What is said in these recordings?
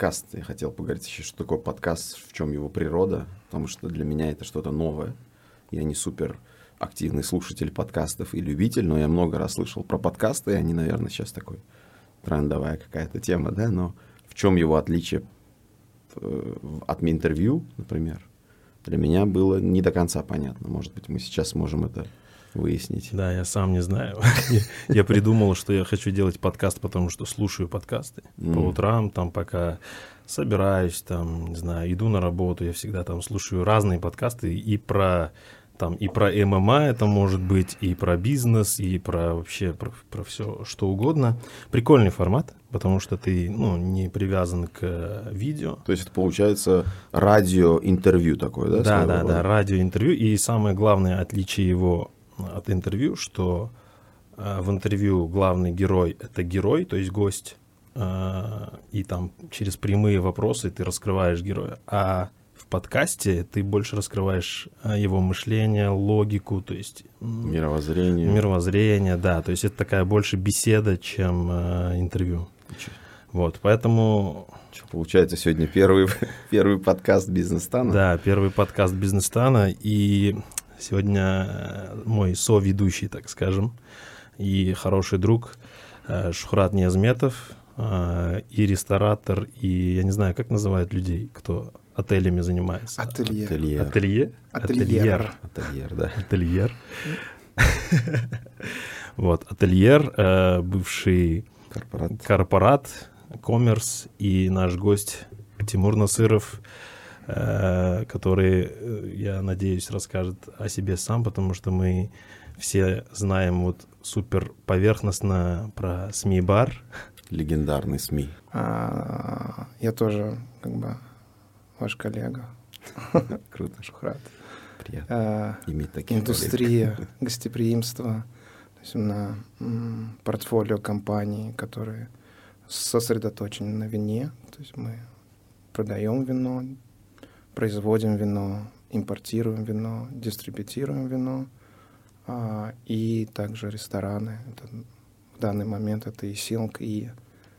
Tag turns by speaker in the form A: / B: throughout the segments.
A: подкаст. Я хотел поговорить еще, что такое подкаст, в чем его природа, потому что для меня это что-то новое. Я не супер активный слушатель подкастов и любитель, но я много раз слышал про подкасты, и они, наверное, сейчас такой трендовая какая-то тема, да, но в чем его отличие э, от интервью, например, для меня было не до конца понятно. Может быть, мы сейчас сможем это выяснить.
B: Да, я сам не знаю. я придумал, что я хочу делать подкаст, потому что слушаю подкасты по утрам, там пока собираюсь, там, не знаю, иду на работу, я всегда там слушаю разные подкасты и про там и про ММА это может быть, и про бизнес, и про вообще про, про все что угодно. Прикольный формат, потому что ты ну, не привязан к видео.
A: То есть это получается радиоинтервью такое, да?
B: Да, да, да, радиоинтервью. И самое главное отличие его от интервью, что э, в интервью главный герой это герой, то есть гость, э, и там через прямые вопросы ты раскрываешь героя. А подкасте ты больше раскрываешь а, его мышление, логику, то есть...
A: Мировоззрение.
B: Мировоззрение, да. То есть это такая больше беседа, чем э, интервью. Вот, поэтому...
A: Что, получается, сегодня первый, первый подкаст Бизнес-стана?
B: Да, первый подкаст Бизнес-стана. И сегодня э, мой соведущий, так скажем, и хороший друг э, Шухрат Ниязметов, и ресторатор, и я не знаю, как называют людей, кто отелями занимается.
C: Ателье.
A: Ателье.
B: Ателье?
C: Ательер.
A: Ательер, да.
B: Ательер. Вот, ательер, э, бывший корпорат, коммерс и наш гость Тимур Насыров, э, который, э, я надеюсь, расскажет о себе сам, потому что мы все знаем вот супер поверхностно про СМИ-бар.
A: Легендарный СМИ.
C: А, я тоже как бы ваш коллега.
A: Круто.
C: Шухрат.
A: Приятно а, иметь таких
C: Индустрия, гостеприимство. То есть на портфолио компаний, которые сосредоточены на вине. То есть мы продаем вино, производим вино, импортируем вино, дистрибутируем вино, а, и также рестораны. Это, в данный момент это и Силк, и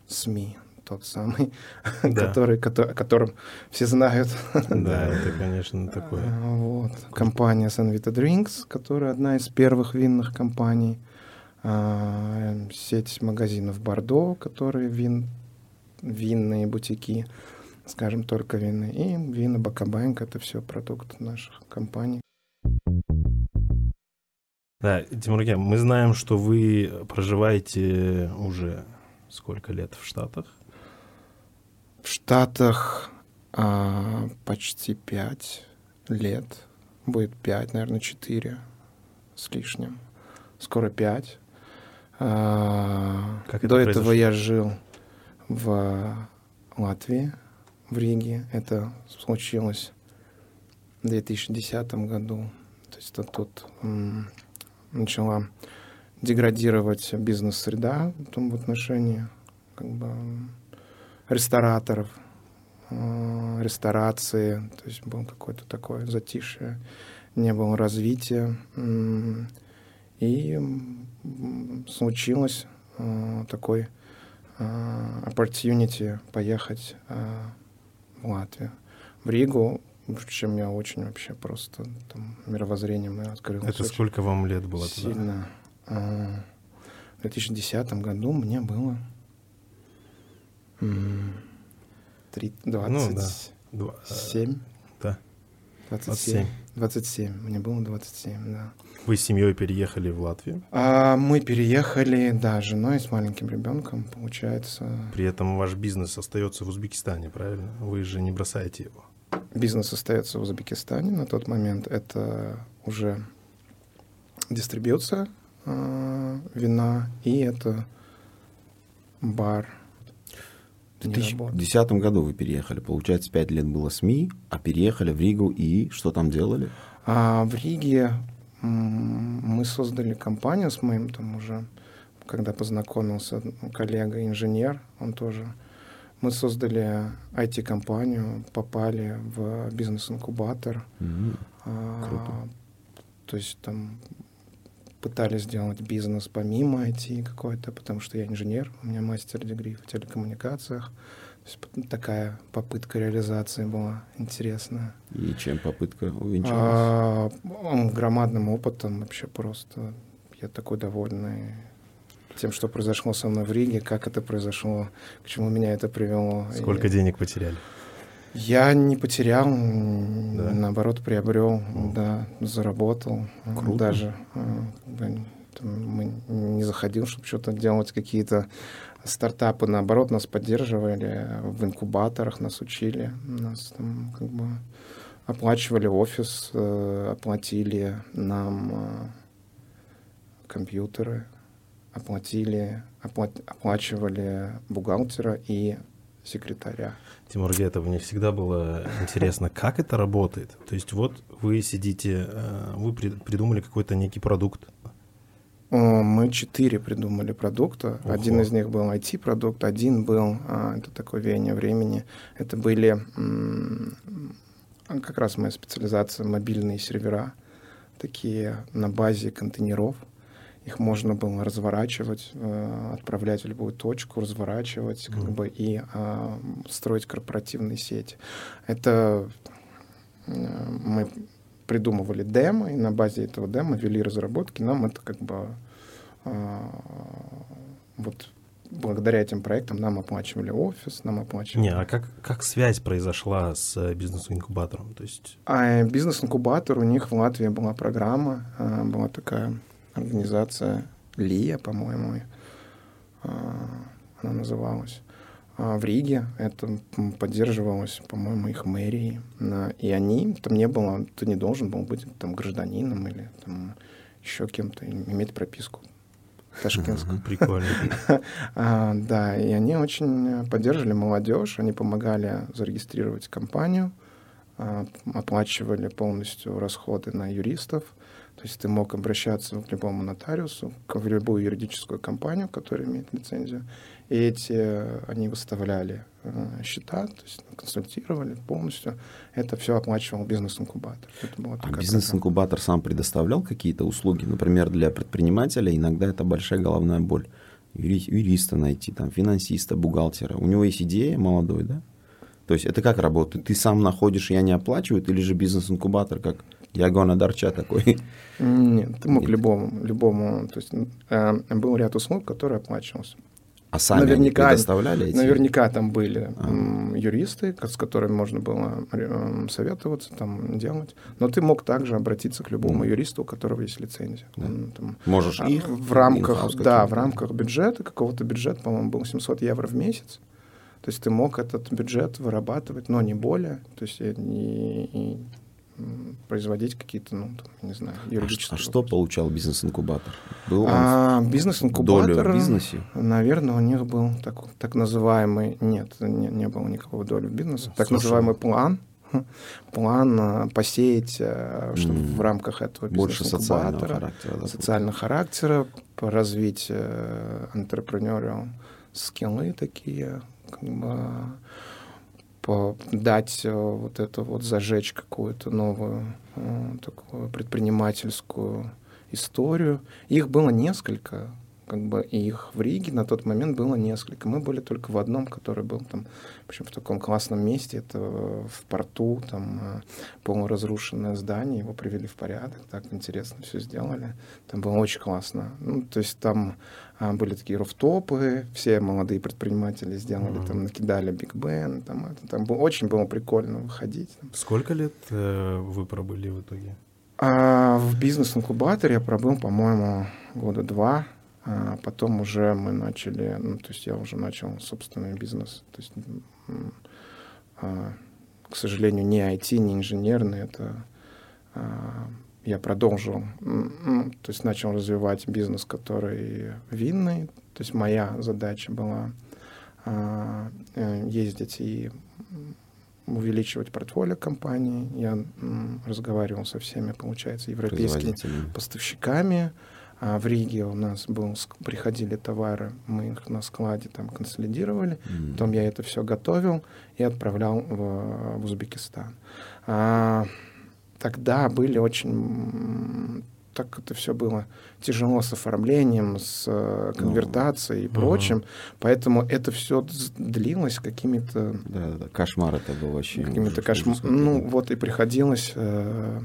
C: СМИ тот самый, да. который, который, о котором все знают.
B: Да, это, конечно, такое. А,
C: вот. Компания Sanvita Drinks, которая одна из первых винных компаний. А, сеть магазинов Бордо, которые вин, винные бутики, скажем, только винные. И вина Бакабанк — это все продукты наших компаний.
B: Да, Тимурген, мы знаем, что вы проживаете уже сколько лет в Штатах?
C: В Штатах а, почти пять лет. Будет пять, наверное, четыре с лишним. Скоро пять. А, как До это этого я жил в Латвии, в Риге. Это случилось в 2010 году. То есть тут, тут начала деградировать бизнес-среда в отношении как бы рестораторов, э, ресторации, то есть был какое-то такое затишье, не было развития. И случилось э, такой э, opportunity поехать в Латвию. В Ригу, чем я очень вообще просто там мировоззрением открыл.
B: Это сколько вам лет было
C: Сильно. Туда? В 2010 году мне было 3, 27. Ну,
B: да.
C: 27. 27. Мне было 27, да.
B: Вы с семьей переехали в Латвию?
C: А, мы переехали, да, с женой, с маленьким ребенком, получается.
B: При этом ваш бизнес остается в Узбекистане, правильно? Вы же не бросаете его.
C: Бизнес остается в Узбекистане. На тот момент это уже дистрибьюция э, вина, и это бар
A: в 2010 году вы переехали. Получается, 5 лет было СМИ, а переехали в Ригу и что там делали?
C: А в Риге мы создали компанию с моим там уже, когда познакомился коллега-инженер, он тоже. Мы создали IT-компанию, попали в бизнес-инкубатор.
A: Mm-hmm. А, Круто.
C: То есть там пытались сделать бизнес помимо IT какой-то, потому что я инженер, у меня мастер дегри в телекоммуникациях. Такая попытка реализации была интересная.
A: И чем попытка увенчалась?
C: А, громадным опытом вообще просто. Я такой довольный тем, что произошло со мной в Риге, как это произошло, к чему меня это привело.
B: Сколько и... денег потеряли?
C: Я не потерял, да? наоборот, приобрел, О. да, заработал. Круто. Даже э, мы не заходил, чтобы что-то делать, какие-то стартапы, наоборот, нас поддерживали в инкубаторах, нас учили, нас там как бы оплачивали офис, э, оплатили нам э, компьютеры, оплатили, оплат, оплачивали бухгалтера и секретаря.
B: Тимур Гетов, мне всегда было интересно, как это работает. То есть вот вы сидите, э, вы придумали какой-то некий продукт.
C: Мы четыре придумали продукта. Ого. Один из них был IT-продукт, один был, а, это такое веяние времени, это были как раз моя специализация, мобильные сервера, такие на базе контейнеров. Их можно было разворачивать, э, отправлять в любую точку, разворачивать mm. как бы, и а, строить корпоративные сети. Это э, мы придумывали демо, и на базе этого демо вели разработки. Нам это как бы а, вот благодаря этим проектам нам оплачивали офис, нам оплачивали...
B: Не, а как, как связь произошла с э, бизнес-инкубатором? То есть...
C: А бизнес-инкубатор, у них в Латвии была программа, была такая организация ЛИА, по-моему, а, она называлась. А в Риге это поддерживалось, по-моему, их мэрией. И они, там не было, ты не должен был быть там гражданином или там еще кем-то, иметь прописку ташкентскую.
B: Прикольно.
C: а, да, и они очень поддерживали молодежь, они помогали зарегистрировать компанию, а, оплачивали полностью расходы на юристов, то есть ты мог обращаться к любому нотариусу, в любую юридическую компанию, которая имеет лицензию, и эти, они выставляли э, счета, то есть консультировали полностью. Это все оплачивал бизнес-инкубатор.
A: а бизнес-инкубатор сам предоставлял какие-то услуги? Например, для предпринимателя иногда это большая головная боль. Юри- юриста найти, там, финансиста, бухгалтера. У него есть идея молодой, да? То есть это как работает? Ты сам находишь, я не оплачиваю, или же бизнес-инкубатор как Ягона Дарча такой?
C: Нет, ты мог Нет. любому, любому. То есть э, был ряд услуг, которые оплачивался.
A: А сами наверняка, они предоставляли эти?
C: Наверняка там были а. юристы, с которыми можно было э, советоваться, там, делать. Но ты мог также обратиться к любому mm. юристу, у которого есть лицензия.
A: Да. там, Можешь а, их?
C: В рамках, да, в рамках бюджета, какого-то бюджета, по-моему, был 700 евро в месяц. То есть ты мог этот бюджет вырабатывать, но не более. То есть и, и производить какие-то, ну, там, не знаю,
A: а юридические. А, а что получал бизнес-инкубатор?
C: Был а, бизнес-инкубатор,
A: долю в бизнесе?
C: Наверное, у них был так, так называемый, нет, не, не было никакого доли в бизнесе, так называемый план, план а, посеять, а, чтобы mm. в рамках этого
A: Больше социального характера, да,
C: социального характера, развить э, entrepreneurial скиллы такие, как бы, дать э, вот это вот, зажечь какую-то новую э, такую предпринимательскую историю. Их было несколько, как бы и их в Риге на тот момент было несколько. Мы были только в одном, который был там, причем в таком классном месте, это в порту, там э, полуразрушенное здание, его привели в порядок, так интересно все сделали. Там было очень классно. Ну, то есть там а, были такие рофтопы, все молодые предприниматели сделали, mm-hmm. там накидали Биг Бен, там, это, там было, очень было прикольно выходить.
B: Сколько лет э, вы пробыли в итоге?
C: А, в бизнес-инкубаторе я пробыл, по-моему, года два. А потом уже мы начали, ну, то есть я уже начал собственный бизнес. То есть, а, к сожалению, не IT, не инженерный, это а, я продолжил, ну, то есть начал развивать бизнес, который винный. То есть моя задача была э, ездить и увеличивать портфолио компании. Я разговаривал со всеми, получается, европейскими поставщиками. А в Риге у нас был, приходили товары, мы их на складе там консолидировали. Mm-hmm. Потом я это все готовил и отправлял в, в Узбекистан. А, тогда были очень так это все было тяжело с оформлением, с э, конвертацией и
B: Ну,
C: прочим. Поэтому это все длилось какими-то
A: Да, да, да. Кошмар это был вообще.
C: какими-то
A: какой-то.
C: Ну, вот и приходилось э,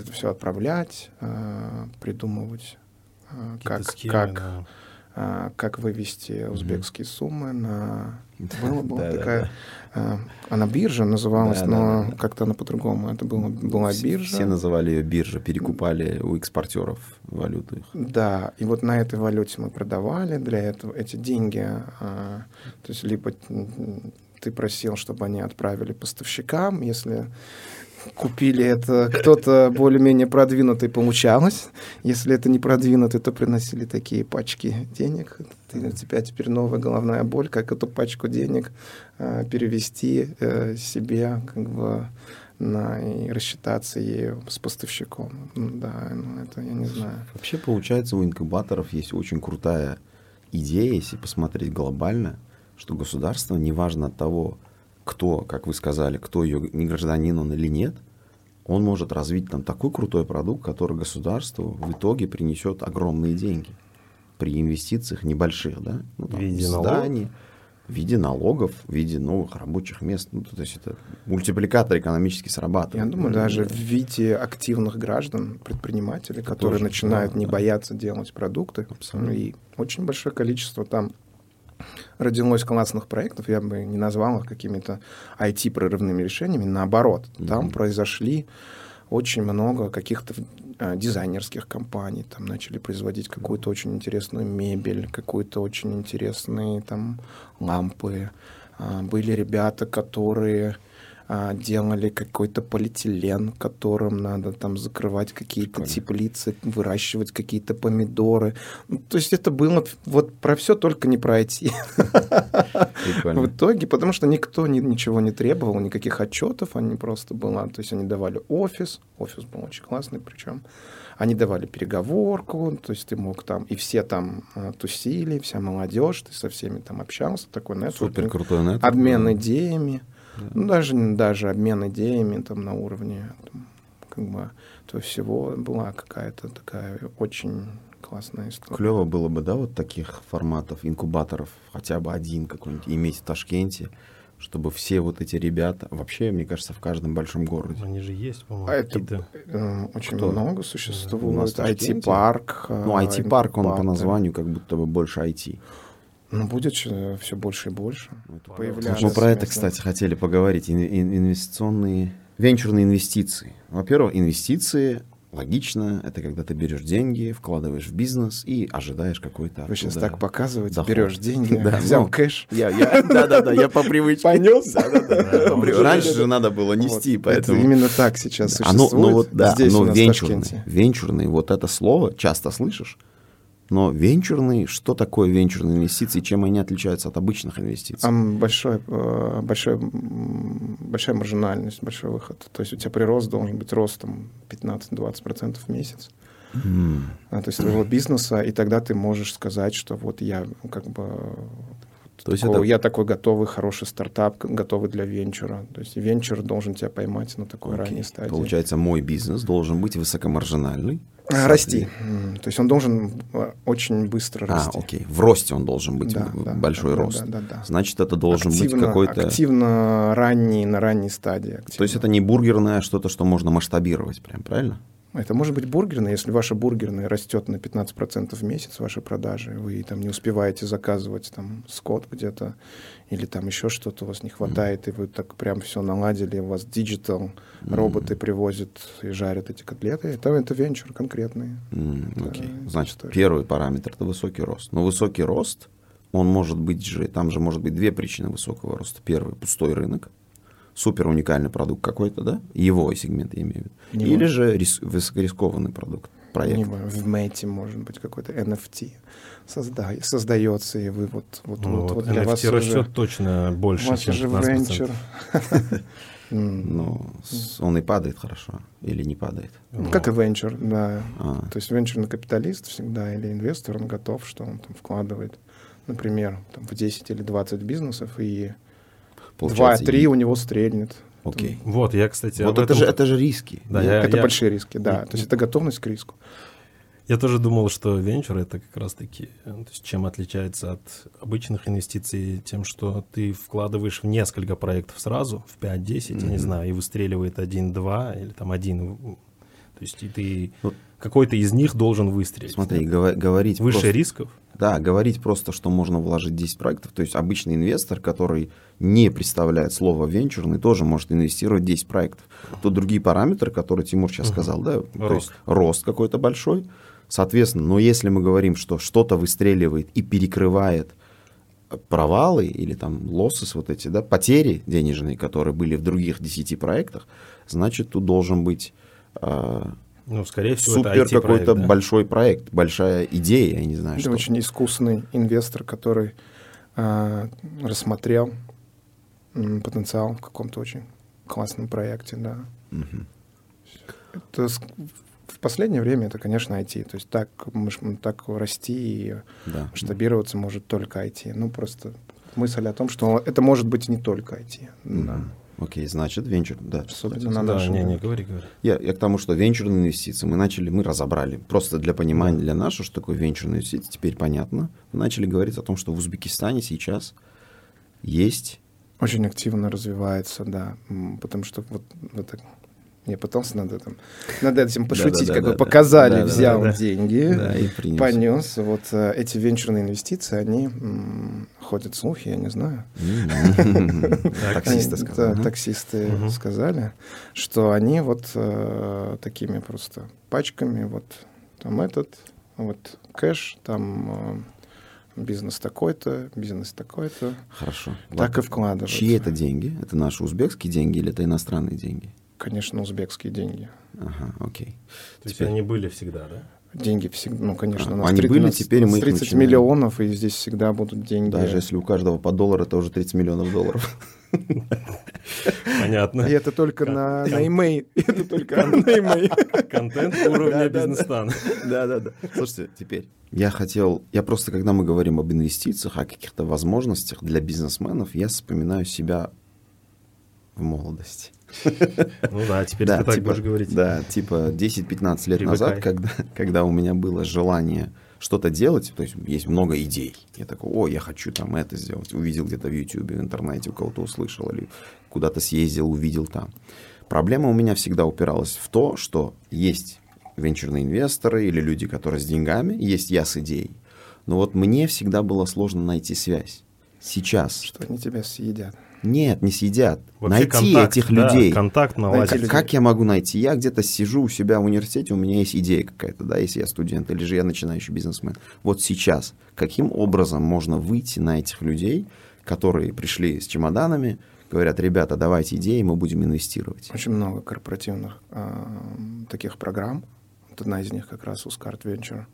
C: это все отправлять, э, придумывать, э,
B: Какие-то
C: как,
B: схемы,
C: как,
B: да.
C: э, как вывести узбекские суммы на... Была, была
A: Да, да,
C: такая...
A: да.
C: э, она биржа называлась,
A: Да, да,
C: но
A: да, да.
C: как-то она по-другому. Это было, была
A: Все-
C: биржа.
A: Все называли ее биржа, перекупали у экспортеров валюту их.
C: Да, и вот на этой валюте мы продавали для этого эти деньги. а, то есть либо ты просил, чтобы они отправили поставщикам, если купили это кто-то более-менее продвинутый, получалось. Если это не продвинутый, то приносили такие пачки денег. Ты, у тебя теперь новая головная боль, как эту пачку денег а, перевести э, себе как бы на, и рассчитаться ею с поставщиком. Ну Да, ну это я не знаю.
A: Вообще, получается, у инкубаторов есть очень крутая идея, если посмотреть глобально, что государство, неважно от того, кто, как вы сказали, кто ее не гражданин он или нет, он может развить там такой крутой продукт, который государству в итоге принесет огромные деньги при инвестициях небольших, да? Ну,
B: В виде
A: зданий, в виде налогов, в виде новых рабочих мест. Ну, то есть это мультипликатор экономически срабатывает.
C: Я думаю,
A: Да,
C: даже
A: да.
C: в виде активных граждан, предпринимателей, которые
A: тоже,
C: начинают
A: да,
C: не
A: да.
C: бояться делать продукты.
A: Абсолютно.
C: И очень большое количество там родилось классных проектов, я бы не назвал их какими-то IT-прорывными решениями, наоборот, там
A: Мгм.
C: произошли очень много каких-то э, дизайнерских компаний, там начали производить какую-то очень интересную мебель, какую-то очень интересные там лампы. А, Были ребята, которые а, делали какой-то полиэтилен, которым надо там закрывать какие-то теплицы, выращивать какие-то помидоры. Ну, то есть это было вот про все, только не про IT. В итоге, потому что никто ни- ничего не требовал, никаких отчетов, они просто была, то есть они давали офис, офис был очень классный, причем они давали переговорку, то есть ты мог там, и все там а, тусили, вся молодежь, ты со всеми там общался, такой
A: Супер
C: нетворкинг,
A: крутой нет.
C: обмен идеями,
A: Да.
C: ну даже, даже обмен идеями там на уровне там, как бы, то всего была какая-то такая очень классная история.
A: Клево было бы, да, вот таких форматов, инкубаторов, хотя бы один какой-нибудь иметь в Ташкенте, чтобы все вот эти ребята, вообще, мне кажется, в каждом большом городе.
B: Они же есть, по-моему,
C: А это э, очень
A: Кто?
C: много
A: У нас
C: существует.
A: в Ташкенте?
C: IT-парк. э,
A: Ну, IT-парк, он по названию как будто бы больше IT.
C: Ну, будет все больше и больше.
A: Это
C: Появляться
A: Мы про это, кстати, хотели поговорить. Ин- ин- Инвестиционные, венчурные инвестиции. Во-первых, инвестиции, логично, это когда ты берешь деньги, вкладываешь в бизнес и ожидаешь какой-то
C: Вы сейчас так показываете,
A: доход.
C: берешь деньги,
A: Да,
C: взял
A: ну,
C: кэш.
A: Да-да-да, я по привычке.
C: Понес?
A: Раньше же надо было нести, поэтому...
C: Это именно так сейчас
A: Да, оно-
C: существует.
A: ну вот, да, но
C: нас в
A: венчурный,
C: Ташкенте.
A: венчурный, вот это слово часто слышишь, но венчурный, что такое венчурные инвестиции, чем они отличаются от обычных инвестиций?
C: Там большой, э, большой, большая маржинальность, большой выход. То есть у тебя прирост должен быть ростом 15-20% в месяц. А, то есть твоего бизнеса, и тогда ты можешь сказать, что вот я ну, как бы
A: То есть
C: такого-
A: это-
C: я такой готовый, хороший стартап, готовый для венчура. То есть венчур должен тебя поймать на такой
A: Окей.
C: ранней стадии.
A: Получается, мой бизнес должен быть высокомаржинальный.
C: А, Расти. То есть он должен э, очень быстро
A: А,
C: расти.
A: окей. В росте он должен быть
C: да,
A: большой
C: да,
A: рост.
C: Да, да, да.
A: Значит, это должен
C: активно,
A: быть какой-то...
C: активно ранний, на ранней стадии. активно.
A: То есть это не бургерное, а что-то, что можно масштабировать, прям, правильно?
C: Это может быть бургерная, если ваша бургерная растет на 15% в месяц, ваши продажи, вы там не успеваете заказывать там скот где-то, или там еще что-то у вас не хватает, и вы так прям все наладили, у вас digital, роботы привозят и жарят эти котлеты, это, это венчур конкретный. Это
A: Окей. Значит,
C: история.
A: первый параметр это высокий рост. Но высокий рост, он может быть же, там же может быть две причины высокого роста. Первый пустой рынок, супер уникальный продукт какой-то, да, его сегмент я имею в виду.
C: Не
A: Или
C: может.
A: же рис- высокорискованный продукт, проект.
C: Не в мете может быть какой-то NFT созда- создается, и вы вот, вот,
B: Ну,
C: вот,
B: вот
C: для вас
B: NFT
C: уже,
B: растет точно
C: у
B: больше,
C: вас
B: чем
C: уже
B: 15%.
C: венчур.
A: Ну, он и падает хорошо, или не падает.
C: Ну, Как и венчур, да.
A: А,
C: То есть венчурный капиталист всегда или инвестор, он готов, что он там вкладывает, например, там, в 10 или 20 бизнесов, и
A: получается,
C: 2-3 у него стрельнет.
A: Окей.
B: Вот, я, кстати,
A: Вот это
B: этом-
A: же, это же риски.
B: Да, я-
C: Это большие риски, да.
B: я-
C: То есть это готовность к риску.
B: Я тоже думал, что венчур это как раз-таки, э, то есть чем отличается от обычных инвестиций, тем, что ты вкладываешь в несколько проектов сразу, в 5-10, я не знаю, и выстреливает один-два или там один. То есть и ты
A: Ну,
B: какой-то из них должен выстрелить.
A: Смотри,
B: да?
A: говорить
B: Выше
A: просто-
B: рисков.
A: Да, говорить просто, что можно вложить 10 проектов, то есть обычный инвестор, который не представляет слово венчурный, тоже может инвестировать в 10 проектов. Тут другие параметры, которые Тимур сейчас
B: Мгм.
A: сказал, да, то
B: Рост.
A: есть рост какой-то большой, соответственно, но если мы говорим, что что-то выстреливает и перекрывает провалы или там лосses вот эти, да, потери денежные, которые были в других 10 проектах, значит, тут должен быть а,
B: Ну, скорее всего,
A: супер
B: это IT-проект,
A: какой-то
B: да.
A: большой проект, большая идея, я не знаю,
C: Это
A: что.
C: очень искусный инвестор, который а, рассмотрел м, потенциал в каком-то очень классном проекте, да.
A: Мгм.
C: Это в последнее время это, конечно, IT. То есть так, так расти и
A: Да.
C: масштабироваться может только IT. Ну, просто мысль о том, что это может быть не только IT. Да.
A: Окей, значит, венчур, да.
C: Особенно на
B: Да, не, не, говори, говори.
A: Я, я к тому, что венчурные инвестиции мы начали, мы разобрали. Просто для понимания для нашего, что такое венчурные инвестиции, теперь понятно. Мы начали говорить о том, что в Узбекистане сейчас есть...
C: Очень активно развивается, да. Потому что вот, вот так- я пытался над этим, над этим пошутить, как бы показали, взял деньги, понес. Вот э, эти венчурные инвестиции, они м, ходят слухи, я не знаю.
A: М. Таксисты сказали.
C: таксисты сказали, что они вот э, такими просто пачками, вот там этот, вот кэш, там э, бизнес такой-то, бизнес такой-то,
A: Хорошо.
C: так и вкладываются.
A: Чьи это деньги? Это наши узбекские деньги или это иностранные деньги?
C: Конечно, узбекские деньги.
A: Ага, окей.
B: То есть
A: Теперь-
B: они были всегда, да?
C: Деньги всегда, ну, конечно,
A: А,
C: у нас
A: они
C: 30
A: были, теперь мы их
C: 30
A: начинаем.
C: миллионов, и здесь всегда будут деньги.
A: Даже если у каждого по доллару, это уже 30 миллионов долларов.
B: Понятно.
C: И это только на, имей. Это только на имей.
B: Контент уровня бизнес-стана.
A: Да-да-да. Слушайте, теперь. Я хотел, я просто, когда мы говорим об инвестициях, о каких-то возможностях для бизнесменов, я вспоминаю себя в молодости.
B: Ну да, теперь
A: да,
B: ты так
A: типа,
B: будешь говорить.
A: Да, типа 10-15 лет
B: Привыкай.
A: назад, когда, когда у меня было желание что-то делать, то есть есть много идей. Я такой, о, я хочу там это сделать. Увидел где-то в YouTube, в интернете, у кого-то услышал или куда-то съездил, увидел там. Проблема у меня всегда упиралась в то, что есть венчурные инвесторы или люди, которые с деньгами, есть я с идеей. Но вот мне всегда было сложно найти связь. Сейчас.
C: Что они тебя съедят.
A: Нет, не съедят.
B: Вообще
A: найти
B: контакт,
A: этих
B: да,
A: людей.
B: контакт наладить.
C: Людей.
A: Как я могу найти? Я где-то сижу у себя в университете, у меня есть идея какая-то, да, если я студент, или же я начинающий бизнесмен. Вот сейчас, каким образом можно выйти на этих людей, которые пришли с чемоданами, говорят, ребята, давайте идеи, мы будем инвестировать.
C: Очень много корпоративных а, таких программ. Вот одна из них как раз Ускарт Venture,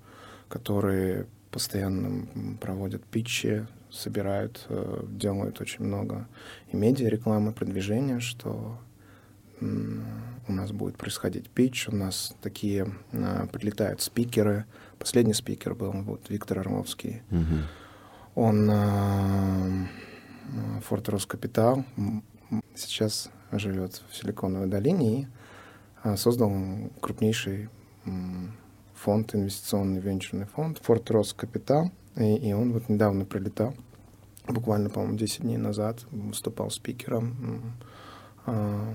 C: которые постоянно проводят питчи, собирают, э, делают очень много и медиа рекламы, продвижения, что у нас будет происходить питч, у нас такие а, прилетают спикеры. Последний спикер был вот Виктор Орловский.
A: Мгм.
C: Он а, Форт Роскапитал сейчас живет в Силиконовой долине и создал крупнейший фонд, инвестиционный венчурный фонд Форт Роскапитал. И, и он вот недавно прилетал, буквально, по-моему, 10 дней назад, выступал спикером, а,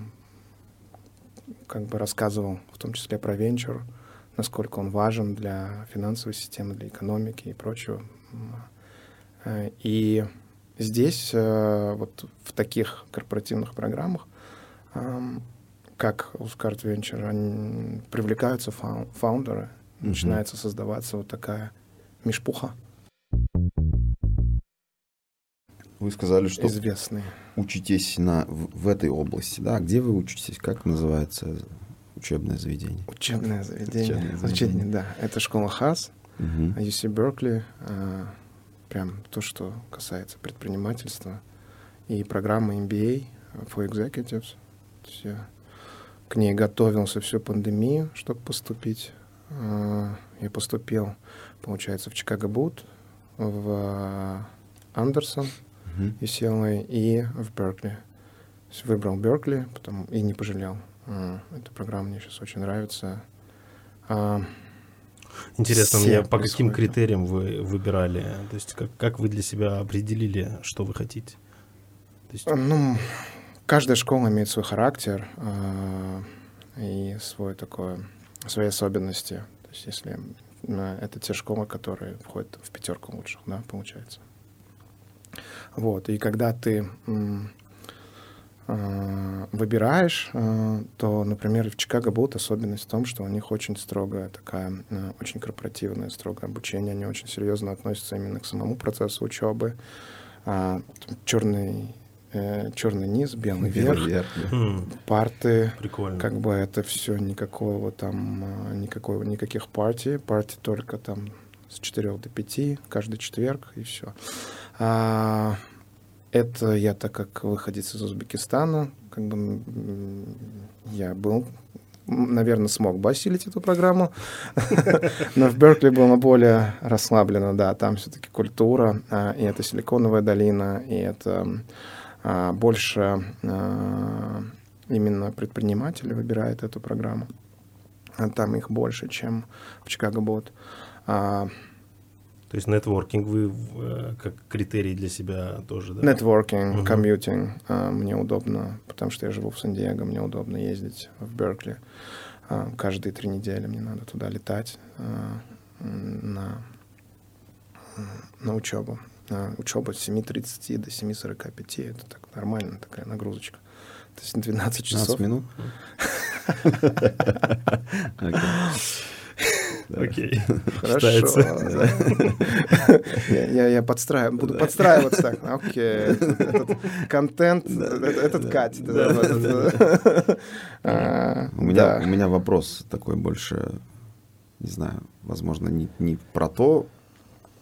C: как бы рассказывал в том числе про венчур, насколько он важен для финансовой системы, для экономики и прочего. Э, И здесь, э, вот в таких корпоративных программах, ам, как Ускарт они- привлекаются фау- фаундеры,
A: Мгм.
C: начинается создаваться вот такая мешпуха
A: Вы сказали, что
C: известные.
A: учитесь на, в, в этой области, да? Где вы учитесь? Как называется учебное заведение?
C: Учебное заведение.
A: Учебное заведение.
C: Учебное, да. Это школа ХАС,
A: Мгм.
C: UC Беркли. а, Прям то, что касается предпринимательства. И программа MBA for Executives. То есть я к ней готовился всю пандемию, чтобы поступить. А, Я поступил, получается, в Чикаго Бут, в Андерсон,
A: Мгм.
C: UCLA и в Беркли. выбрал Беркли, потом и не пожалел. А, эта программа мне сейчас очень нравится. А,
B: Интересно
C: все
B: мне, по каким критериям вы выбирали? То есть как, как вы для себя определили, что вы хотите? То есть,
C: Ну, каждая школа имеет свой характер а, и свой такой, свои особенности. То есть если а, это те школы, которые входят в пятерку лучших, да, получается. Вот, и когда ты а, выбираешь, а, то, например, в Чикаго будет особенность в том, что у них очень строгая такая, а, очень корпоративное, строгое обучение, они очень серьезно относятся именно к самому процессу учебы. Черный, э, черный низ, белый верх,
A: Вверх, да.
B: хм,
C: парты,
B: прикольно.
C: как бы это все никакого там, никакого, никаких партий, партий только там с 4 до 5, каждый четверг и все. Это я, так как выходец из Узбекистана, как бы я был, наверное, смог бы осилить эту программу, но в Беркли было более расслаблено, да, там все-таки культура, а, и это Силиконовая долина, и это а, больше а, именно предприниматели выбирают эту программу. А Там их больше, чем в Чикаго Бот.
B: То есть нетворкинг вы э, как критерий для себя тоже, да?
C: Нетворкинг, комьютинг. а, Мне удобно, потому что я живу в Сан-Диего, мне удобно ездить в Беркли. А, Каждые три недели мне надо туда летать а, на, на учебу. Учеба с 7.30 до 7.45. Это так нормально, такая нагрузочка. То есть 12 часов.
A: 15 минут. Окей.
C: Хорошо. Я, я, я подстраив- буду подстраиваться так. Окей. Этот контент, этот. А,
A: У меня,
C: да.
A: у меня вопрос такой больше, не знаю, возможно, не, не про то,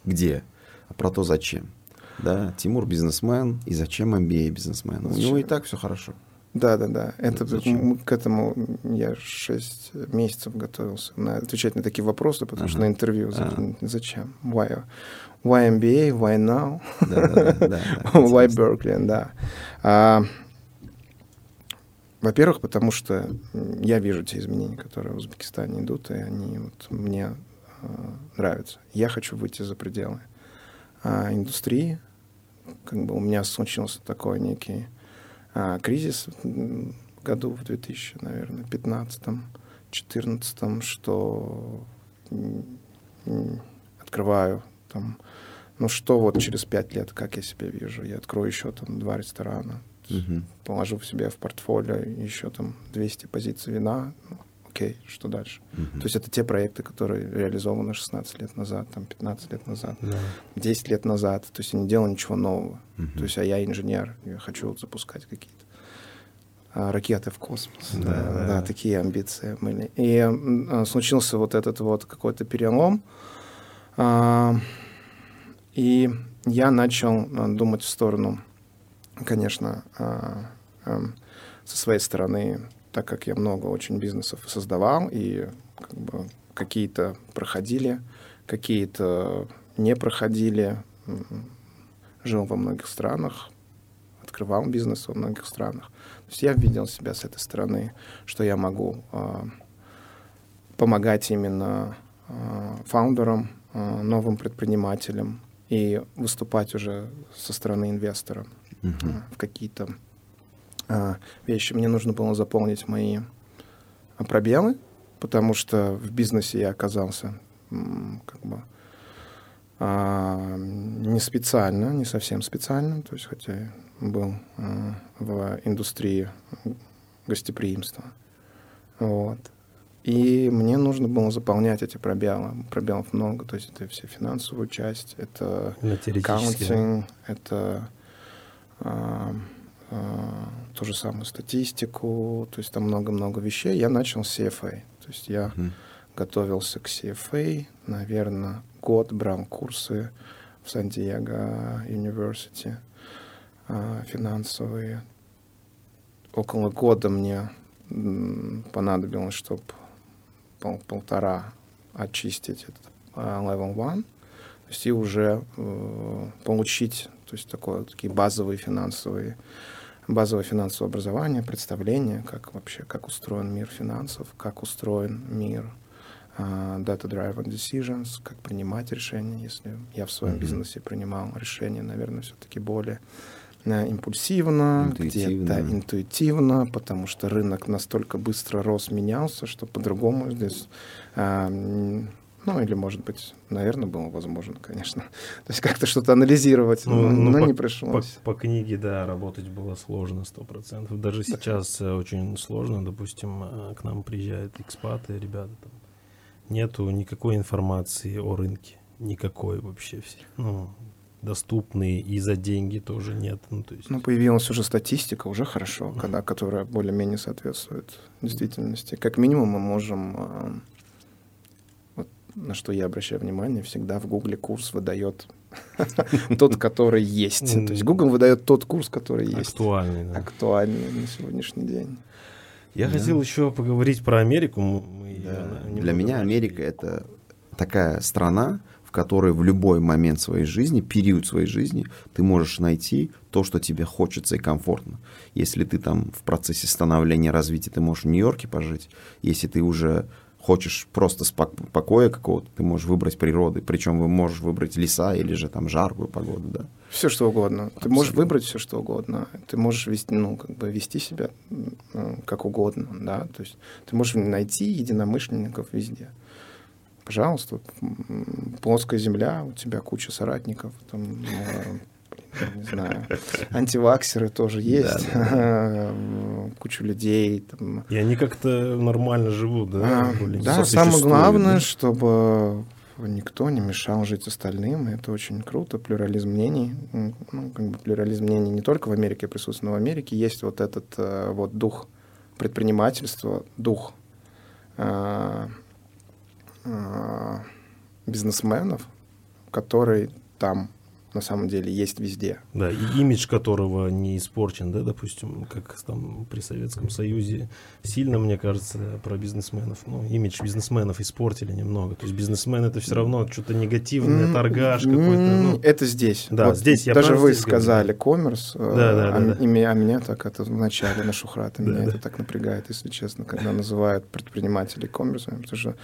A: где, а про то, зачем. Да, Тимур бизнесмен, и зачем MBA бизнесмен? У него и так все хорошо.
C: Да, да, да. Это
A: Зачем?
C: к этому я 6 месяцев готовился на, отвечать на такие вопросы, потому что
A: Ага.
C: на интервью закинуть. зачем? Why? Why MBA? Why now?
A: Да, да, да, да,
C: Why. Berkeley, да. А, во-первых, потому что я вижу те изменения, которые в Узбекистане идут, и они вот мне а, нравятся. Я хочу выйти за пределы а, индустрии. Как бы у меня случился такой некий а, кризис году в 2000, наверное, 15-14, что м, м, открываю там, ну что вот через пять лет, как я себя вижу, я открою еще там два ресторана,
A: Мгм.
C: положу в себе в портфолио еще там 200 позиций вина, ну, окей, что дальше?
A: Мгм.
C: То есть это те проекты, которые реализованы 16 лет назад, там 15 лет назад,
B: Да.
C: 10 лет назад, то есть я не делал ничего нового.
A: Мгм.
C: То есть, а я инженер, я хочу вот запускать какие-то а, ракеты в космос.
B: Да,
C: Да,
B: да.
C: да, такие амбиции были. И а, случился вот этот вот какой-то перелом. А, И я начал думать в сторону, конечно, эм, со своей стороны, так как я много очень бизнесов создавал, и как бы какие-то проходили, какие-то не проходили, м, жил во многих странах, открывал бизнес во многих странах. То есть я видел себя с этой стороны, что я могу а, помогать именно а, фаундерам, а, новым предпринимателям и выступать уже со стороны инвестора
A: Мгм.
C: а, в какие-то вещи. Мне нужно было заполнить мои а, пробелы, потому что в бизнесе я оказался как бы а, не специально, не совсем специально, то есть хотя я был а, в индустрии гостеприимства. Вот. И мне нужно было заполнять эти пробелы. Пробелов много, то есть это все финансовую часть, это аккаунтинг, это а, а, то же самое статистику, то есть там много-много вещей. Я начал с CFA, то есть я
A: Мгм.
C: готовился к CFA, наверное, год брал курсы в Сан-Диего University а, финансовые. Около года мне понадобилось, чтобы полтора очистить этот а, level one, то есть и уже э, получить, то есть такое, такие базовые финансовые базовое финансовое образование, представление, как вообще, как устроен мир финансов, как устроен мир uh, data-driven decisions, как принимать решения, если я в своем mm-hmm. бизнесе принимал решения, наверное, все-таки более uh, импульсивно, интуитивно. где-то интуитивно, потому что рынок настолько быстро рос, менялся, что по-другому здесь uh, ну, или, может быть, наверное, было возможно, конечно. То есть как-то что-то анализировать, ну, но, ну, но по, не пришлось.
B: По, по книге, да, работать было сложно, сто процентов. Даже сейчас да. очень сложно. Допустим, э, к нам приезжают экспаты, ребята, там нету никакой информации о рынке. Никакой вообще. Все. Ну, доступные и за деньги тоже нет.
C: Ну, то есть... ну появилась уже статистика, уже хорошо, когда, которая более-менее соответствует действительности. Как минимум мы можем э, на что я обращаю внимание, всегда в Гугле курс выдает тот, который есть. То есть Google выдает тот курс, который есть.
B: Актуальный. Да.
C: Актуальный на сегодняшний день.
B: Я да. хотел еще поговорить про Америку.
A: Да. Для меня Америка — это такая страна, в которой в любой момент своей жизни, период своей жизни, ты можешь найти то, что тебе хочется и комфортно. Если ты там в процессе становления, развития, ты можешь в Нью-Йорке пожить. Если ты уже хочешь просто покоя какого-то, ты можешь выбрать природы. Причем вы можешь выбрать леса или же там жаркую погоду, да.
C: Все что угодно. Абсолютно. Ты можешь выбрать все что угодно. Ты можешь вести, ну, как бы вести себя как угодно, да. То есть ты можешь найти единомышленников везде. Пожалуйста, плоская земля, у тебя куча соратников, там, э, не знаю, антиваксеры тоже есть, кучу людей.
B: И они как-то нормально живут, да?
C: А, да, самое главное, чтобы никто не мешал жить остальным, и это очень круто, плюрализм мнений, ну, как бы плюрализм мнений не только в Америке присутствует, но в Америке есть вот этот э, вот дух предпринимательства, дух э, э, бизнесменов, который там на самом деле есть везде.
B: Да, и имидж которого не испорчен, да, допустим, как там при Советском Союзе сильно, мне кажется, про бизнесменов. Ну, имидж бизнесменов испортили немного. То есть бизнесмен это все равно что-то негативное, торгаш какой-то. Ну.
C: Это здесь.
B: Да, вот здесь я
C: Даже вы сказали коммерс, да, да, а, да, да. а меня так это вначале на Шухрата, меня это так напрягает, если честно, когда называют предпринимателей коммерсами, потому что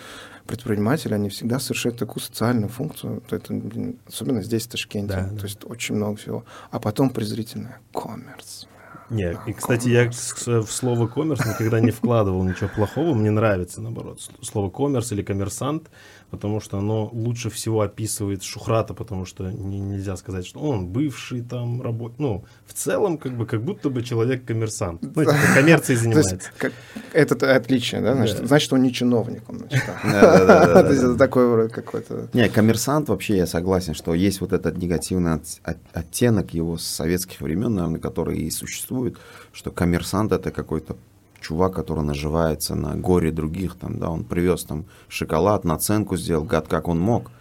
C: предприниматели, они всегда совершают такую социальную функцию, это, особенно здесь, в Ташкенте. Да, То есть очень много всего. А потом презрительное коммерс.
B: Нет, и, кстати, я в слово коммерс никогда не вкладывал ничего плохого. Мне нравится, наоборот, слово коммерс или коммерсант потому что оно лучше всего описывает Шухрата, потому что не, нельзя сказать, что он бывший там работ... Ну, в целом, как бы, как будто бы человек-коммерсант. Ну, типа, коммерцией занимается.
C: Это отличие, да? Значит, он не чиновник, он, такой какой-то...
A: Не, коммерсант вообще, я согласен, что есть вот этот негативный оттенок его с советских времен, наверное, который и существует, что коммерсант это какой-то чувак, который наживается на горе других, там, да, он привез там шоколад, наценку сделал, гад как он мог,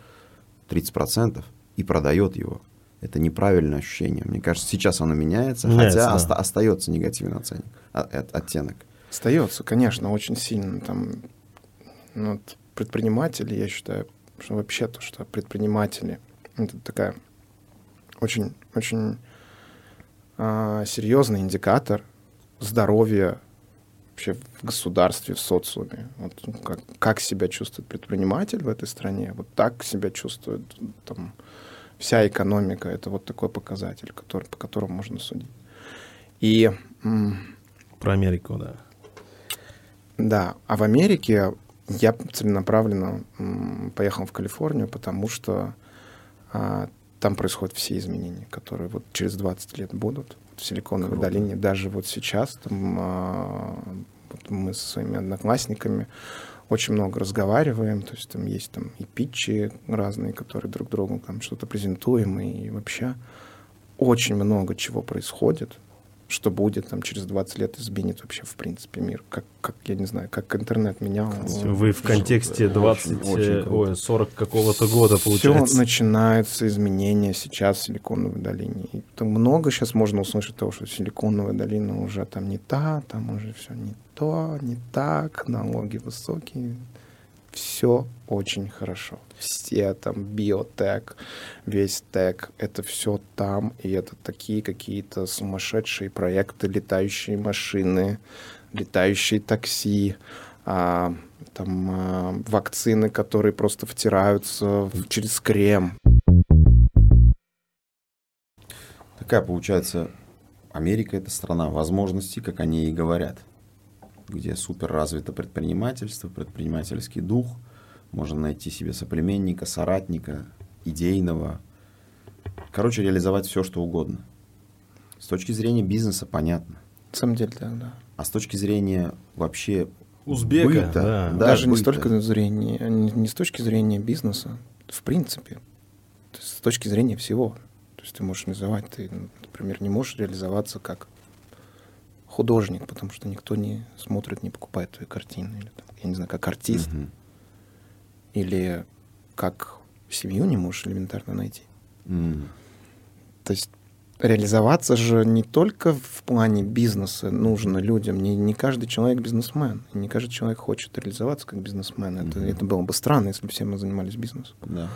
A: 30%, и продает его. Это неправильное ощущение. Мне кажется, сейчас оно меняется, меняется хотя да. оста- остается негативный оценок, а, оттенок.
C: Остается, конечно, очень сильно. Там, ну, вот предприниматели, я считаю, что вообще то, что предприниматели, это такая очень, очень а, серьезный индикатор здоровья вообще в государстве, в социуме. Вот, ну, как, как себя чувствует предприниматель в этой стране, вот так себя чувствует там, вся экономика. Это вот такой показатель, который, по которому можно судить. И...
B: Про Америку, да.
C: Да, а в Америке я целенаправленно поехал в Калифорнию, потому что а, там происходят все изменения, которые вот через 20 лет будут в Силиконовой Круто. долине. Даже вот сейчас там, а, вот мы со своими одноклассниками очень много разговариваем, то есть там есть там и питчи разные, которые друг другу там что-то презентуем, и вообще очень много чего происходит что будет там через 20 лет изменит вообще в принципе мир. Как, как я не знаю, как интернет менял.
B: Вы в контексте 20, очень, очень э, ой, 40 какого-то года получается.
C: Все начинаются изменения сейчас в Силиконовой долине. И там много сейчас можно услышать того, что Силиконовая долина уже там не та, там уже все не то, не так, налоги высокие. все очень хорошо. Все там биотек, весь тек, это все там, и это такие какие-то сумасшедшие проекты, летающие машины, летающие такси, а, там а, вакцины, которые просто втираются в, через крем.
A: Такая получается, Америка это страна возможностей, как они и говорят, где супер развито предпринимательство, предпринимательский дух, можно найти себе соплеменника, соратника, идейного, короче, реализовать все, что угодно. С точки зрения бизнеса понятно.
C: На самом деле, да, да.
A: А с точки зрения вообще
B: Узбека,
A: быта,
B: да.
A: да,
C: Даже не
A: быта.
C: столько зрения, не, не с точки зрения бизнеса, в принципе, То есть с точки зрения всего. То есть ты можешь называть, ты, например, не можешь реализоваться как художник, потому что никто не смотрит, не покупает твои картины, или, там, я не знаю, как артист,
A: Мгм.
C: Или как семью не можешь элементарно найти.
A: М.
C: То есть реализоваться же не только в плане бизнеса нужно людям. Не, не каждый человек бизнесмен. Не каждый человек хочет реализоваться как бизнесмен. Это,
A: Мгм.
C: это было бы странно, если бы все мы занимались бизнесом.
A: Да.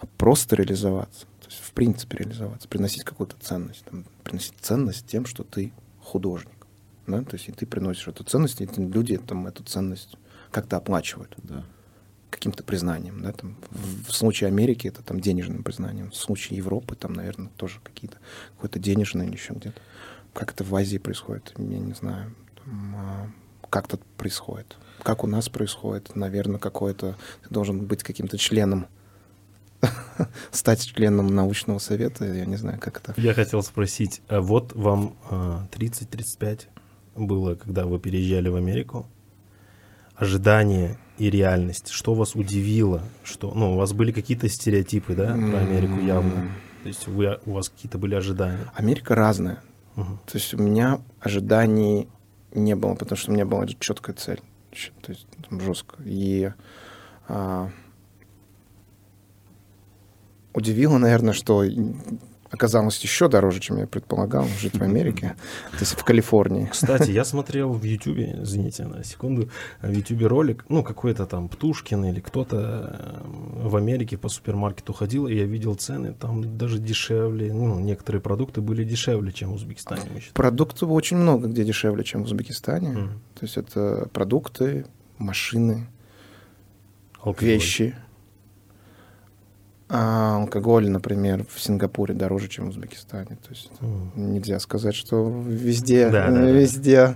C: А просто реализоваться. То есть в принципе реализоваться. Приносить какую-то ценность. Там, приносить ценность тем, что ты художник. Да? То есть и ты приносишь эту ценность, и люди там, эту ценность как-то оплачивают
A: Да.
C: Каким-то признанием. Да? Там, в, случае Америки это там денежным признанием, в случае Европы там, наверное, тоже какие-то какое-то денежное или еще где-то. Как это в Азии происходит, я не знаю. Там, а, как это происходит. Как у нас происходит, наверное, какое-то... Ты должен быть каким-то членом, стать членом научного совета, я не знаю, как это.
B: Я хотел спросить, а вот вам а, 30-35 было, когда вы переезжали в Америку? Ожидание и реальность. Что вас удивило? Что, ну, у вас были какие-то стереотипы, да, про Америку явно? То есть вы, у вас какие-то были ожидания?
C: Америка разная.
B: Мгм.
C: То есть у меня ожиданий не было, потому что у меня была четкая цель. То есть там жестко. И а, удивило, наверное, что оказалось еще дороже, чем я предполагал, жить в Америке, то есть в Калифорнии.
B: Кстати, я смотрел в Ютубе, извините на секунду, в Ютубе ролик, ну, какой-то там Птушкин или кто-то э, в Америке по супермаркету ходил, и я видел цены, там даже дешевле, ну, некоторые продукты были дешевле, чем в Узбекистане.
C: Продуктов очень много где дешевле, чем в Узбекистане.
B: Мгм.
C: То есть это продукты, машины,
B: Алкоголь.
C: вещи. А алкоголь, например, в Сингапуре дороже, чем в Узбекистане. То есть
B: Мгм.
C: нельзя сказать, что везде,
B: Да, да, да.
C: везде.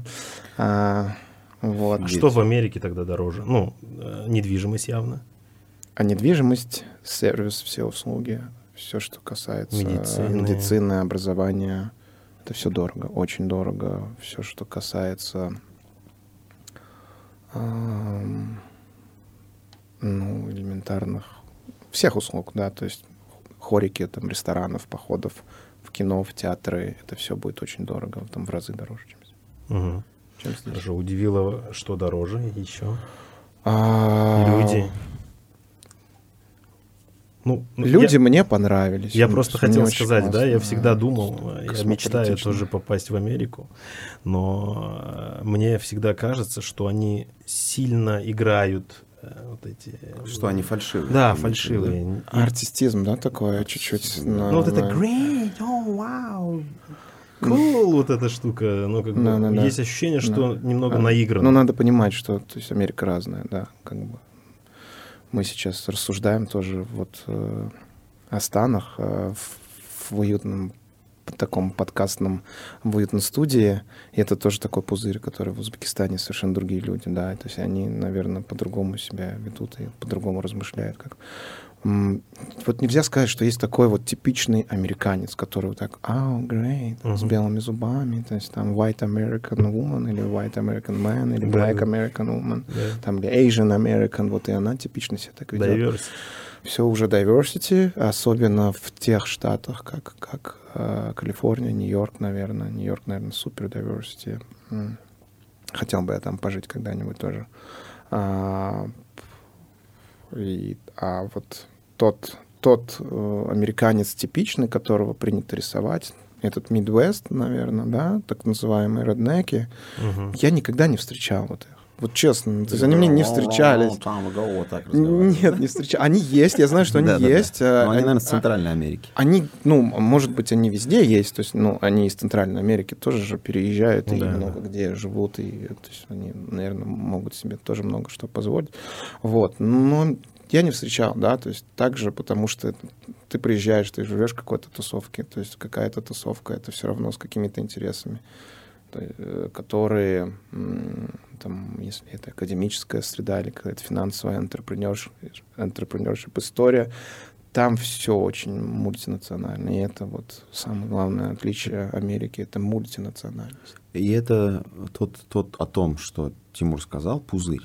C: а, вот.
B: Что в Америке тогда дороже? Ну, э, недвижимость явно.
C: А недвижимость, сервис, все услуги, все, что касается
B: Медицины.
C: медицины, образования, это все дорого, очень дорого. Все, что касается ам, ну, элементарных всех услуг, да, то есть хорики, там, ресторанов, походов в кино, в театры, это все будет очень дорого, там в разы дороже, чем, здесь-
B: Мгм.
C: чем здесь.
B: Хорошо, удивило, что дороже еще?
C: А,
B: Люди. Ну, ну,
C: Люди
B: я-
C: мне понравились.
B: Я просто хотел сказать, да, я
C: классно.
B: всегда думал, э, я мечтаю тоже попасть в Америку, но э, мне всегда кажется, что они сильно играют вот эти...
A: Что они фальшивые.
B: Да, фальшивые.
C: Артистизм, да, такое чуть-чуть.
A: Артистизм,
C: на-
B: Ну вот это great, oh wow, cool, вот эта штука, ну как бы
C: Да, да, да.
B: есть ощущение, что
C: Да.
B: немного
C: Да.
B: наиграно.
C: Ну, надо понимать, что то есть Америка разная, да, как бы. Мы сейчас рассуждаем тоже вот э, о Станах э, в, в уютном таком подкастном, в уютной студии. И это тоже такой пузырь, который в Узбекистане совершенно другие люди, да. То есть они, наверное, по-другому себя ведут и по-другому размышляют. Как... Вот нельзя сказать, что есть такой вот типичный американец, который вот так, oh, great, с
B: Мгм.
C: белыми зубами, то есть там white American woman или white American man или black. American woman,
B: Да.
C: там или Asian American, вот и она типично себя так ведет.
B: Diversity.
C: Все уже diversity, особенно в тех штатах, как, как э, Калифорния, Нью-Йорк, наверное. Нью-Йорк, наверное, супер diversity. Хотел бы я там пожить когда-нибудь тоже. А, и, а вот тот, тот э, американец типичный, которого принято рисовать, этот Midwest, наверное, да, так называемые реднеки,
B: Мгм.
C: я никогда не встречал вот их. Вот честно. То есть они мне не встречались.
A: Так.
C: Нет, не встречались. Они есть, я знаю, что они есть. а,
A: Но они,
C: они-
A: наверное, с Центральной Америки.
C: Они, ну, может быть, они везде есть, то есть, ну, они из Центральной Америки тоже же переезжают и
B: Да,
C: много где живут, и, то есть, они, наверное, могут себе тоже много что позволить. Вот, но я не встречал, да, то есть, также, потому что ты приезжаешь, ты живешь в какой-то тусовке, то есть, какая-то тусовка, это все равно с какими-то интересами, э, которые, м, там, если это академическая среда или какая-то финансовая entrepreneurship, история, там все очень мультинационально. И это вот самое главное отличие Америки — это мультинациональность.
A: И это тот, тот о том, что Тимур сказал, пузырь.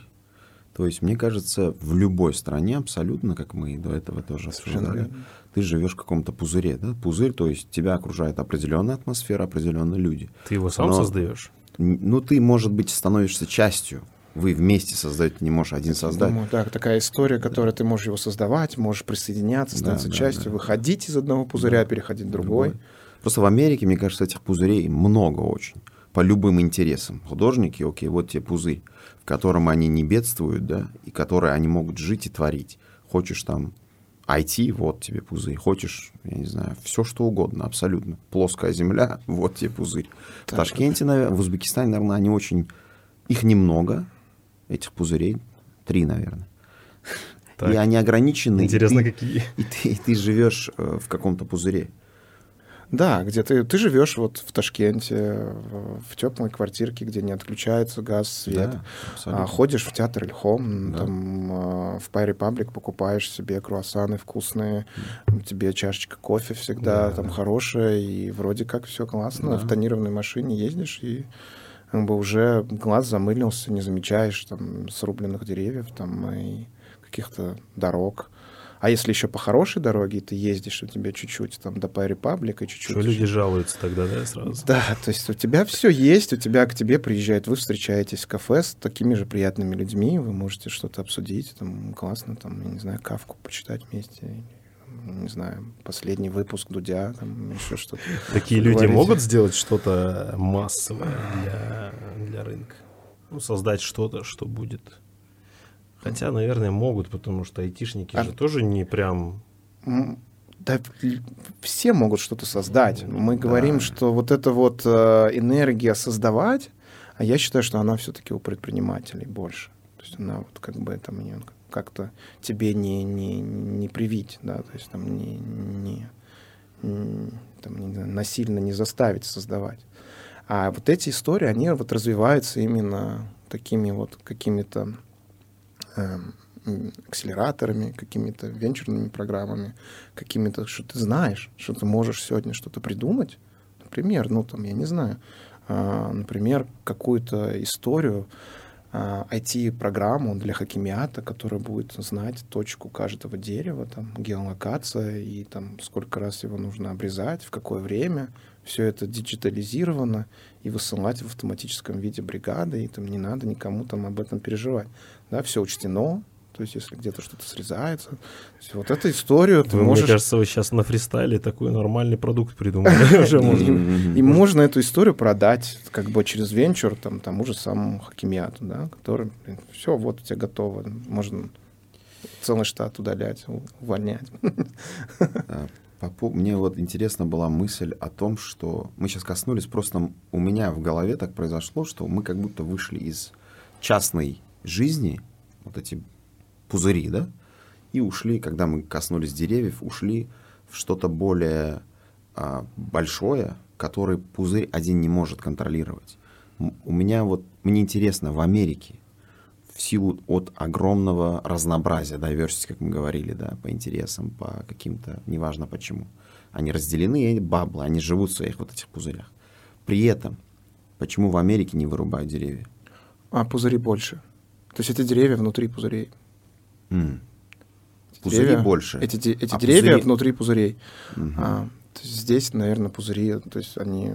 A: То есть, мне кажется, в любой стране абсолютно, как мы и до этого тоже обсуждали. Ты живешь в каком-то пузыре. Да? Пузырь, то есть тебя окружает определенная атмосфера, определенные люди.
B: Ты его сам
A: Но-
B: создаешь.
A: Ну, ты, может быть, становишься частью. Вы вместе создаете, не можешь один создать.
C: Думаю, да, такая история, которая ты можешь его создавать, можешь присоединяться,
A: Да,
C: становиться
A: да,
C: частью,
A: да.
C: выходить из одного пузыря, переходить в другой.
A: Просто в Америке, мне кажется, этих пузырей много очень. По любым интересам. Художники, окей, вот тебе пузырь, в котором они не бедствуют, да, и который они могут жить и творить. Хочешь там IT, вот тебе пузырь. Хочешь, я не знаю, все что угодно, абсолютно. Плоская земля, вот тебе пузырь. В
C: Так.
A: Ташкенте, наверное, в Узбекистане, наверное, они очень... Их немного, этих пузырей. Три, наверное.
B: Так.
A: И они ограничены. и
B: Интересно,
A: ты-
B: какие.
A: и ты, и ты живешь э, в каком-то пузыре.
C: Да, где ты, ты живешь вот в Ташкенте, в, теплой квартирке, где не отключается газ, свет.
A: Да,
C: А,
A: абсолютно.
C: ходишь в театр Ильхом,
A: Да.
C: там а, в Pie Republic покупаешь себе круассаны вкусные, тебе чашечка кофе всегда
B: Да.
C: там хорошая, и вроде как все классно.
A: Да.
C: В тонированной машине ездишь, и как бы уже глаз замылился, не замечаешь там срубленных деревьев там и каких-то дорог. А если еще по хорошей дороге ты ездишь, у тебя чуть-чуть там до и чуть-чуть...
B: Что люди жалуются тогда, да, сразу?
C: Да, то есть у тебя все есть, у тебя к тебе приезжает, вы встречаетесь в кафе с такими же приятными людьми, вы можете что-то обсудить, там классно, там, я не знаю, кавку почитать вместе, не знаю, последний выпуск Дудя, там еще что-то.
B: Такие люди
C: Говорите.
B: могут сделать что-то массовое для, для рынка? Ну, создать что-то, что будет. Хотя, наверное, могут, потому что айтишники
C: А-
B: же тоже не прям...
C: Да, все могут что-то создать. Мы
A: Да.
C: говорим, что вот эта вот э, энергия создавать, а я считаю, что она все-таки у предпринимателей больше. То есть она вот как бы там её как-то тебе не, не, не привить, да, то есть там не, не, там, не знаю, насильно не заставить создавать. А вот эти истории, они вот развиваются именно такими вот какими-то акселераторами, какими-то венчурными программами, какими-то, что ты знаешь, что ты можешь сегодня что-то придумать. Например, ну там, я не знаю, а, например, какую-то историю, а, IT-программу для хакимиата, которая будет знать точку каждого дерева, там, геолокация и там сколько раз его нужно обрезать, в какое время. Все это диджитализировано и высылать в автоматическом виде бригады, и там не надо никому там об этом переживать. Да, все учтено, то есть если где-то что-то срезается. То есть вот эту историю ты
B: Вы,
C: можешь...
B: Мне кажется, вы сейчас на фристайле такой нормальный продукт придумали. Уже можно.
A: Мгм.
C: И можно эту историю продать как бы через венчур там, тому же самому Хакимиату, да, который, все, вот у тебя готово, можно целый штат удалять, увольнять.
A: Мне вот интересна была мысль о том, что мы сейчас коснулись, просто у меня в голове так произошло, что мы как будто вышли из частной жизни, вот эти пузыри, да, и ушли, когда мы коснулись деревьев, ушли в что-то более а, большое, который пузырь один не может контролировать. У меня вот, мне интересно, в Америке, в силу от огромного разнообразия, diversity, как мы говорили, да, по интересам, по каким-то, неважно почему. Они разделены, и баблы, они живут в своих вот этих пузырях. При этом, почему в Америке не вырубают деревья?
C: А пузыри больше. То есть эти деревья внутри пузырей. Эти
A: Пузыри
C: деревья-
A: больше.
C: Эти, эти
A: А
C: деревья
A: пузыри-
C: внутри пузырей.
A: Мгм.
C: А, то есть здесь, наверное, пузыри, то есть они,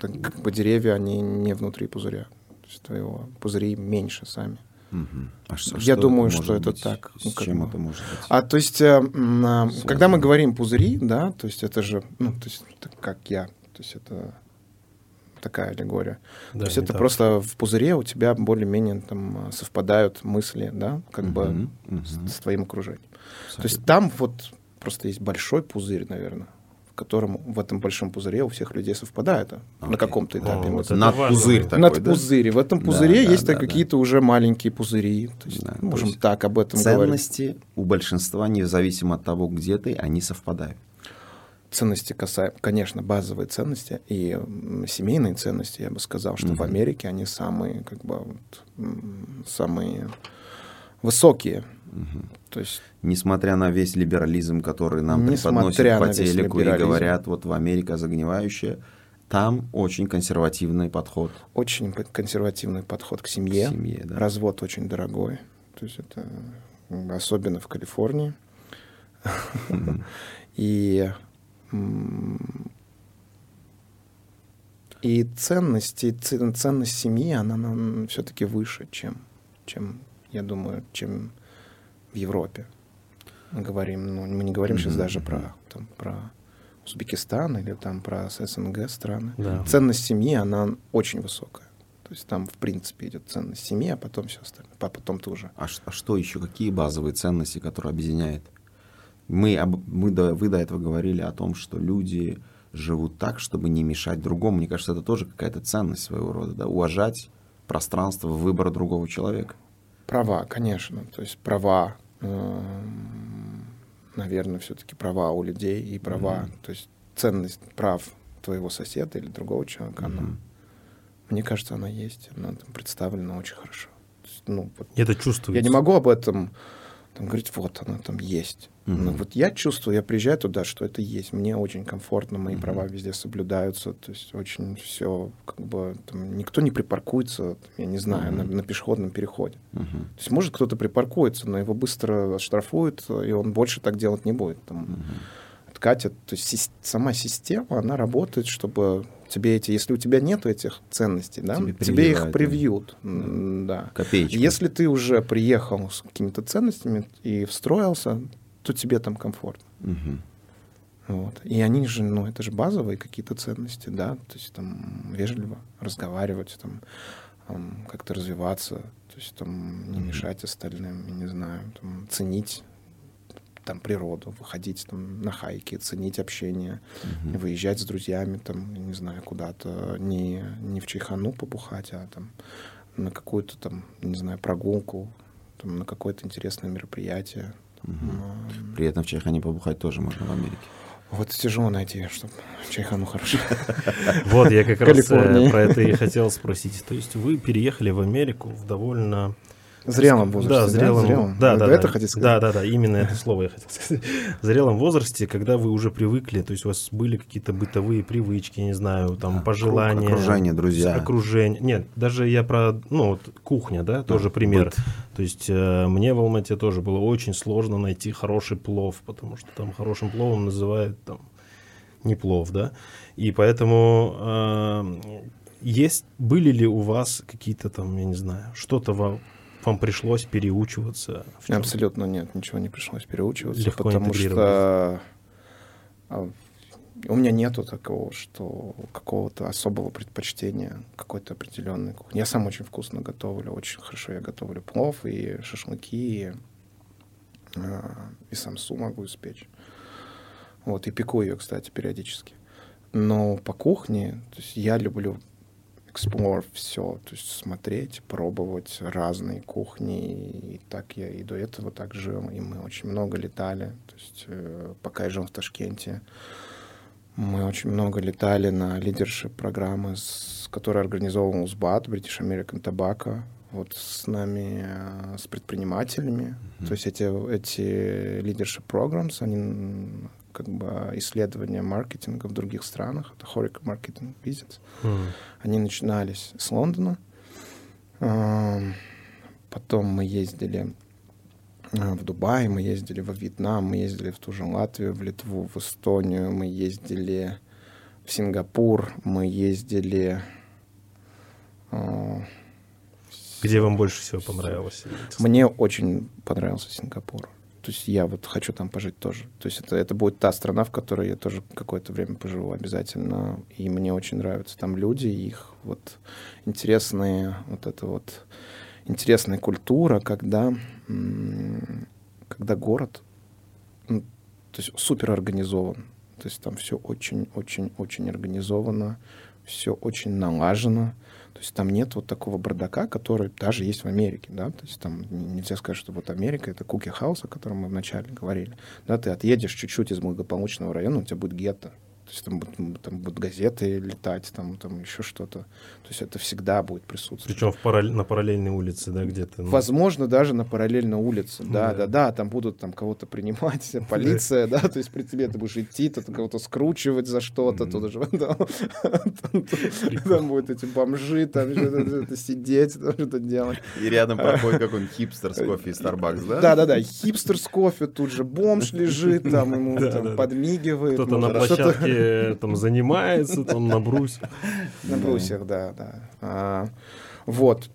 C: так как бы деревья, они не внутри пузыря. То есть твоего пузыри меньше сами.
A: Мгм. А ш-
C: Я
A: что
C: думаю,
A: может
C: что это
A: быть?
C: так,
A: С
C: ну, как
A: чем
C: бы.
A: это может быть?
C: А то есть, э, а, когда мы говорим пузыри, да, то есть это же, ну, то есть это как я, то есть это такая аллегория.
B: Да,
C: То есть это
B: метафора.
C: просто в пузыре у тебя более-менее там а, совпадают мысли, да, как бы
A: Мгм, мгм.
C: с, с твоим окружением. То есть
A: Абсолютно.
C: там вот просто есть большой пузырь, наверное, в котором в этом большом пузыре у всех людей совпадает а, на каком-то
B: О,
C: этапе.
B: вот
C: мысли.
B: это
A: Над пузырь такой,
C: Над
A: да?
C: пузырь. В этом
A: Да,
C: пузыре
A: да,
C: есть
A: да,
C: какие-то уже маленькие пузыри. То есть,
A: Да, то
C: можем
A: есть
C: так об этом говорить.
A: Ценности у большинства, независимо от того, где ты, они совпадают.
C: Ценности касаемо, конечно, базовые ценности и семейные ценности, я бы сказал, что в
A: Мгм.
C: Америке они самые, как бы, вот, самые высокие.
A: Мгм.
C: То есть
A: Несмотря на весь либерализм, который нам преподносят по телеку и говорят, вот в Америка загнивающая, там очень консервативный подход
C: очень консервативный подход к
A: к
C: семье.
A: семье. да.
C: Развод очень дорогой. То есть это особенно в Калифорнии. И и ценности, ценность семьи, она все-таки выше, чем, чем, я думаю, чем в Европе. Мы говорим, ну, мы не говорим сейчас
A: Мгм,
C: даже про, там, про Узбекистан или там про СНГ страны.
B: Да.
C: Ценность семьи, она очень высокая. То есть там, в принципе, идет ценность семьи, а потом все остальное. А потом ты уже.
A: А, а что еще? Какие базовые ценности, которые объединяют? Мы, об- мы до, вы до этого говорили о том, что люди живут так, чтобы не мешать другому. Мне кажется, это тоже какая-то ценность своего рода. Да? Уважать пространство выбора другого человека.
C: Права, конечно. То есть права, наверное, все-таки права у людей и права,
A: Мгм.
C: то есть ценность прав твоего соседа или другого человека, она,
A: Мгм.
C: мне кажется, она есть, она там представлена очень хорошо. Есть, ну, вот
B: Это чувствуется.
C: я не могу об этом там, говорить, вот она там есть.
A: Мгм.
C: Но вот я чувствую, я приезжаю туда, что это есть. Мне очень комфортно, мои
A: Мгм.
C: права везде соблюдаются. То есть очень все, как бы, там, никто не припаркуется, там, я не знаю, на,
A: Мгм.
C: на пешеходном переходе.
A: Мгм.
C: То есть может кто-то припаркуется, но его быстро оштрафуют, и он больше так делать не будет. Там,
A: Мгм.
C: Откатят. То есть сама система, она работает, чтобы тебе эти, если у тебя нет этих ценностей, да,
A: Тебе
C: тебе, их привьют. Да.
A: Копеечку.
C: Если ты уже приехал с какими-то ценностями и встроился, то тебе там комфортно.
A: Мгм.
C: Вот. И они же, ну, это же базовые какие-то ценности, да, то есть там вежливо разговаривать, там, ам, как-то развиваться, то есть там не мешать остальным, я не знаю, там, ценить там природу, выходить там на хайки, ценить общение,
A: Мгм.
C: выезжать с друзьями, там, не знаю, куда-то, не, не в чайхану побухать, а там на какую-то там, не знаю, прогулку, там, на какое-то интересное мероприятие.
A: Мгм.
C: Ам,
A: При этом в Чайхане побухать тоже можно в Америке.
C: Вот тяжело найти, чтобы чайхану хорошо.
B: Вот, я как раз э, про это и хотел спросить. То есть вы переехали в Америку в довольно...
C: Зрелом возрасте,
B: Да,
C: да?
B: в зрелом.
C: Зрелом.
B: Да,
C: Вы
B: да,
C: это
B: да.
C: хотите сказать?
B: Да, да, да, именно это слово я хотел сказать. В зрелом возрасте, когда вы уже привыкли, то есть у вас были какие-то бытовые привычки, не знаю, там,
A: Да,
B: пожелания.
A: окружение, друзья.
B: Окружение. Нет, даже я про, ну, вот кухня, да, тоже пример.
A: быт.
B: То есть э, мне в Алмате тоже было очень сложно найти хороший плов, потому что там хорошим пловом называют там не плов, да. И поэтому э, есть, были ли у вас какие-то там, я не знаю, что-то вам, вам пришлось переучиваться?
C: Абсолютно нет, ничего не пришлось переучиваться,
B: Легко
C: потому что а, у меня нету такого, что какого-то особого предпочтения какой-то определенной кухни. Я сам очень вкусно готовлю, очень хорошо я готовлю плов и шашлыки, и, а, и самсу могу испечь. Вот, и пеку ее, кстати, периодически. Но по кухне, то есть я люблю explore все, то есть смотреть, пробовать разные кухни. И так я и до этого так жил, и мы очень много летали. То есть э, пока я жил в Ташкенте, мы очень много летали на лидершип программы, с, которые организовывал УСБАТ, British American Tobacco, вот с нами, э, с предпринимателями.
A: Мгм.
C: То есть эти, эти leadership programs, они как бы исследования маркетинга в других странах, это Horeca Marketing Visits,
B: М.
C: они начинались с Лондона. Потом мы ездили а, в Дубай, мы ездили во Вьетнам, мы ездили в ту же Латвию, в Литву, в Эстонию, мы ездили в Сингапур, мы ездили... а,
B: Где вам больше всего понравилось?
C: Мне очень понравился Сингапур. То есть я вот хочу там пожить тоже. То есть это, это будет та страна, в которой я тоже какое-то время поживу обязательно. И мне очень нравятся там люди, их вот интересные, вот это вот интересная культура, когда, когда город то есть супер организован. То есть там все очень-очень-очень организовано, все очень налажено. То есть там нет вот такого бардака, который даже есть в Америке, да, то есть там нельзя сказать, что вот Америка — это cookie house, о котором мы вначале говорили, да, ты отъедешь чуть-чуть из благополучного района, у тебя будет гетто, то есть там, там будут газеты летать, там, там еще что-то. То есть это всегда будет присутствовать.
B: Причем в параллель, на параллельной улице, да, где-то?
C: Ну... Возможно, даже на параллельной улице. Да, да, да, да, там будут там кого-то принимать, полиция, да, то есть при тебе ты будешь идти, ты кого-то скручивать за что-то, тут же там будут эти бомжи, там что-то сидеть, что-то делать.
A: И рядом проходит какой-нибудь хипстер с кофе из Starbucks, да?
C: Да, да, да, хипстер с кофе, тут же бомж лежит, там ему подмигивает.
B: Кто-то на площадке там занимается, там на брусьях.
C: На брусьях, да, да. А, вот.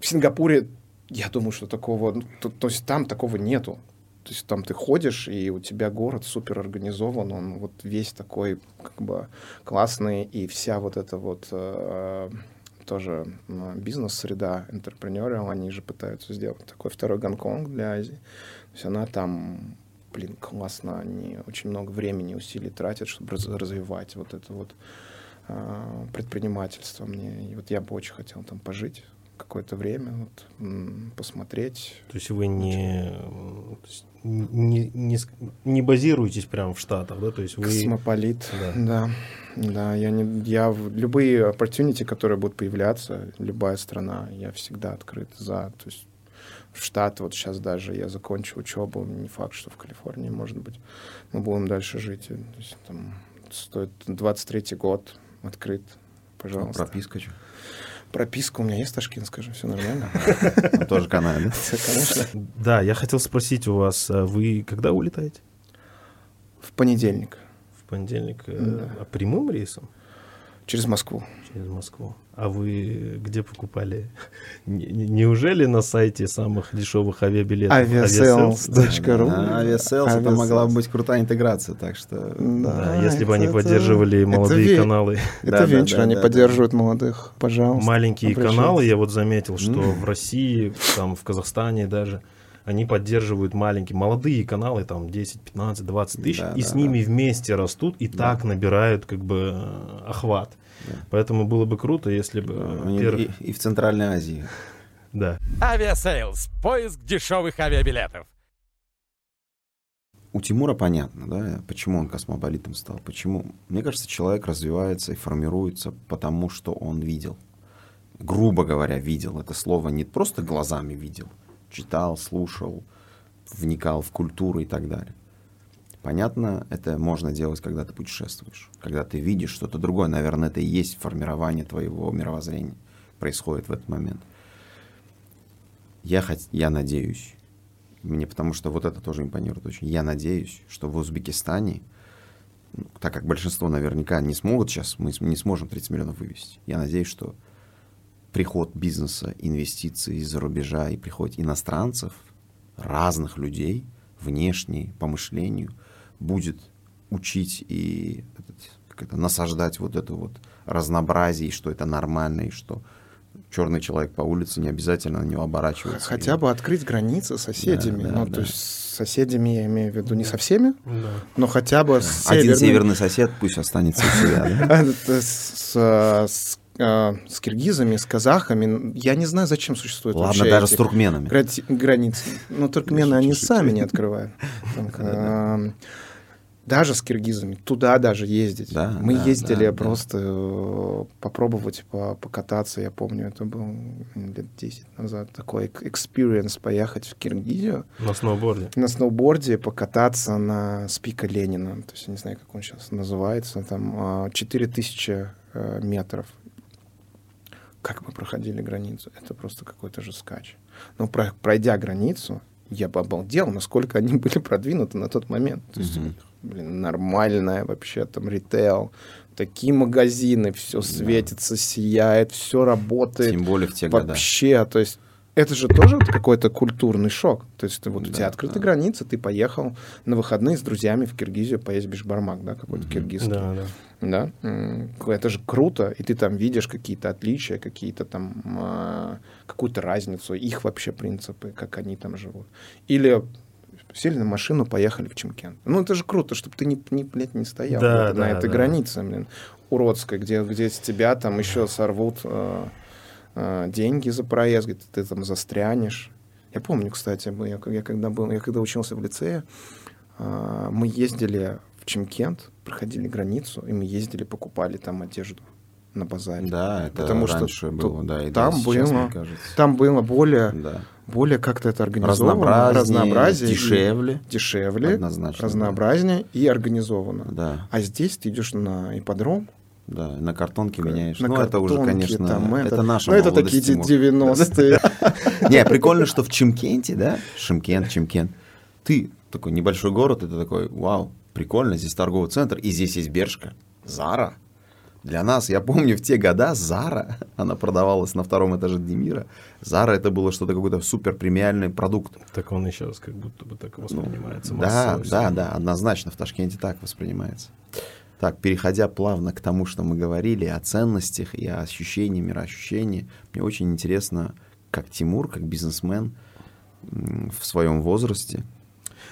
C: В Сингапуре, я думаю, что такого, ну, то, есть там такого нету. То есть там ты ходишь, и у тебя город супер организован, он вот весь такой как бы классный, и вся вот эта вот э, тоже ну, бизнес-среда, интерпренеры, они же пытаются сделать такой второй Гонконг для Азии. То есть она там блин, классно, они очень много времени и усилий тратят, чтобы раз, развивать вот это вот э, предпринимательство мне. И вот я бы очень хотел там пожить какое-то время, вот, посмотреть.
B: То есть вы не, не, не, не базируетесь прямо в Штатах, да? То есть вы...
C: Космополит, да. да. Да, я, не, я любые opportunity, которые будут появляться, любая страна, я всегда открыт за. То есть в штат. Вот сейчас даже я закончу учебу, не факт, что в Калифорнии, может быть, мы будем дальше жить. То есть, там, стоит 23-й год, открыт, пожалуйста.
A: А прописка что?
C: Прописка у меня есть ташкентская же, все нормально.
A: Ну, тоже канал, да?
C: Конечно.
B: Да, я хотел спросить у вас, а вы когда улетаете?
C: В понедельник.
B: В понедельник? Э, а прямым рейсом?
C: Через Москву.
B: Через Москву. А вы где покупали? Неужели на сайте самых дешевых авиабилетов?
C: Aviasales.ru
A: Aviasales, это могла бы быть крутая интеграция, так что...
B: Да, если бы они поддерживали молодые каналы.
C: Это венчур, они поддерживают молодых, пожалуйста.
B: Маленькие каналы, я вот заметил, что в России, там в Казахстане даже, они поддерживают маленькие, молодые каналы, там 10, 15, 20 тысяч, да, и да, с ними да. вместе растут и да. так набирают как бы э, охват. Да. Поэтому было бы круто, если бы...
A: Они перв... и, и в Центральной Азии.
B: Да.
D: Авиасейлс. Поиск дешевых авиабилетов.
A: У Тимура понятно, да, почему он космополитом стал. Почему? Мне кажется, человек развивается и формируется потому, что он видел. Грубо говоря, видел. Это слово не просто глазами видел, читал, слушал, вникал в культуру и так далее. Понятно, это можно делать, когда ты путешествуешь, когда ты видишь что-то другое. Наверное, это и есть формирование твоего мировоззрения, происходит в этот момент. Я, хот... я надеюсь, мне потому что вот это тоже импонирует очень, я надеюсь, что в Узбекистане, ну, так как большинство наверняка не смогут сейчас, мы не сможем 30 миллионов вывести, я надеюсь, что приход бизнеса, инвестиций из-за рубежа и приход иностранцев, разных людей, внешне, по мышлению, будет учить и как это, насаждать вот это вот разнообразие, и что это нормально, и что черный человек по улице не обязательно на него оборачивается.
C: Хотя
A: и...
C: бы открыть границы с соседями. Да, да, ну, да. то есть с соседями я имею в виду не со всеми, да. но хотя бы да. с
A: Один северный сосед пусть останется у себя.
C: С э, с киргизами, с казахами. Я не знаю, зачем существует
A: Ладно, даже с туркменами.
C: Границы. Но туркмены, они сами не открывают. Даже с киргизами, туда даже ездить. Да, Мы да, ездили да, просто да. попробовать покататься, я помню, это был лет 10 назад, такой experience поехать в Киргизию.
B: На сноуборде?
C: На сноуборде покататься на Спика Ленина, то есть я не знаю, как он сейчас называется, там 4000 а, э, метров как мы проходили границу, это просто какой-то же скач. Но про, пройдя границу, я бы обалдел, насколько они были продвинуты на тот момент. То есть, mm-hmm. блин, нормальная вообще там ритейл, такие магазины, все светится, да. сияет, все работает.
A: Тем более в те
C: Вообще,
A: года.
C: то есть это же тоже какой-то культурный шок. То есть ты, вот у
A: Да,
C: тебя открыты
A: да.
C: границы, ты поехал на выходные с друзьями в Киргизию поесть бишбармак, да, какой-то киргизский.
B: Да, да.
C: Да, это же круто, и ты там видишь какие-то отличия, какие-то там а, какую-то разницу, их вообще принципы, как они там живут. Или сели на машину, поехали в Чемкент. Ну это же круто, чтобы ты не, не, блядь, не стоял
B: Да,
C: вот на
B: да,
C: этой
B: да.
C: границе, блин, уродской, где, где с тебя там еще сорвут а, деньги за проезд, где ты там застрянешь. Я помню, кстати, мы- я, я когда был, я когда учился в лицее, а, мы ездили в Чемкент, проходили границу, и мы ездили, покупали там одежду на базаре.
A: Да, это
C: Потому что
A: раньше
C: тут-
A: было, да, и
C: там
A: да, сейчас,
C: было-. Там было более,
A: Да.
C: более как-то это организовано.
A: Разнообразнее,
C: разнообразие и-
A: дешевле.
C: дешевле,
A: Однозначно,
C: разнообразнее и организовано.
A: Да,
C: А здесь ты идешь на ипподром,
A: да, на картонке меняешь.
C: на
A: ну, это уже,
C: картонке,
A: конечно,
C: там
A: это, наша
C: Ну, это такие
A: Тимур.
C: 90-е.
A: Не, прикольно, что в Чимкенте, да, Шимкент, Чимкент, ты такой небольшой город, и ты такой, вау, прикольно, здесь торговый центр, и здесь есть Бершка, Зара. Для нас, я помню, в те года Зара, она продавалась на втором этаже Демира. Зара это было что-то какой-то супер премиальный продукт.
B: Так он и сейчас как будто бы так воспринимается.
A: Ну, Да, да, да, однозначно в Ташкенте так воспринимается. Так, переходя плавно к тому, что мы говорили о ценностях и о ощущении, мироощущении, мне очень интересно, как Тимур, как бизнесмен в своем возрасте,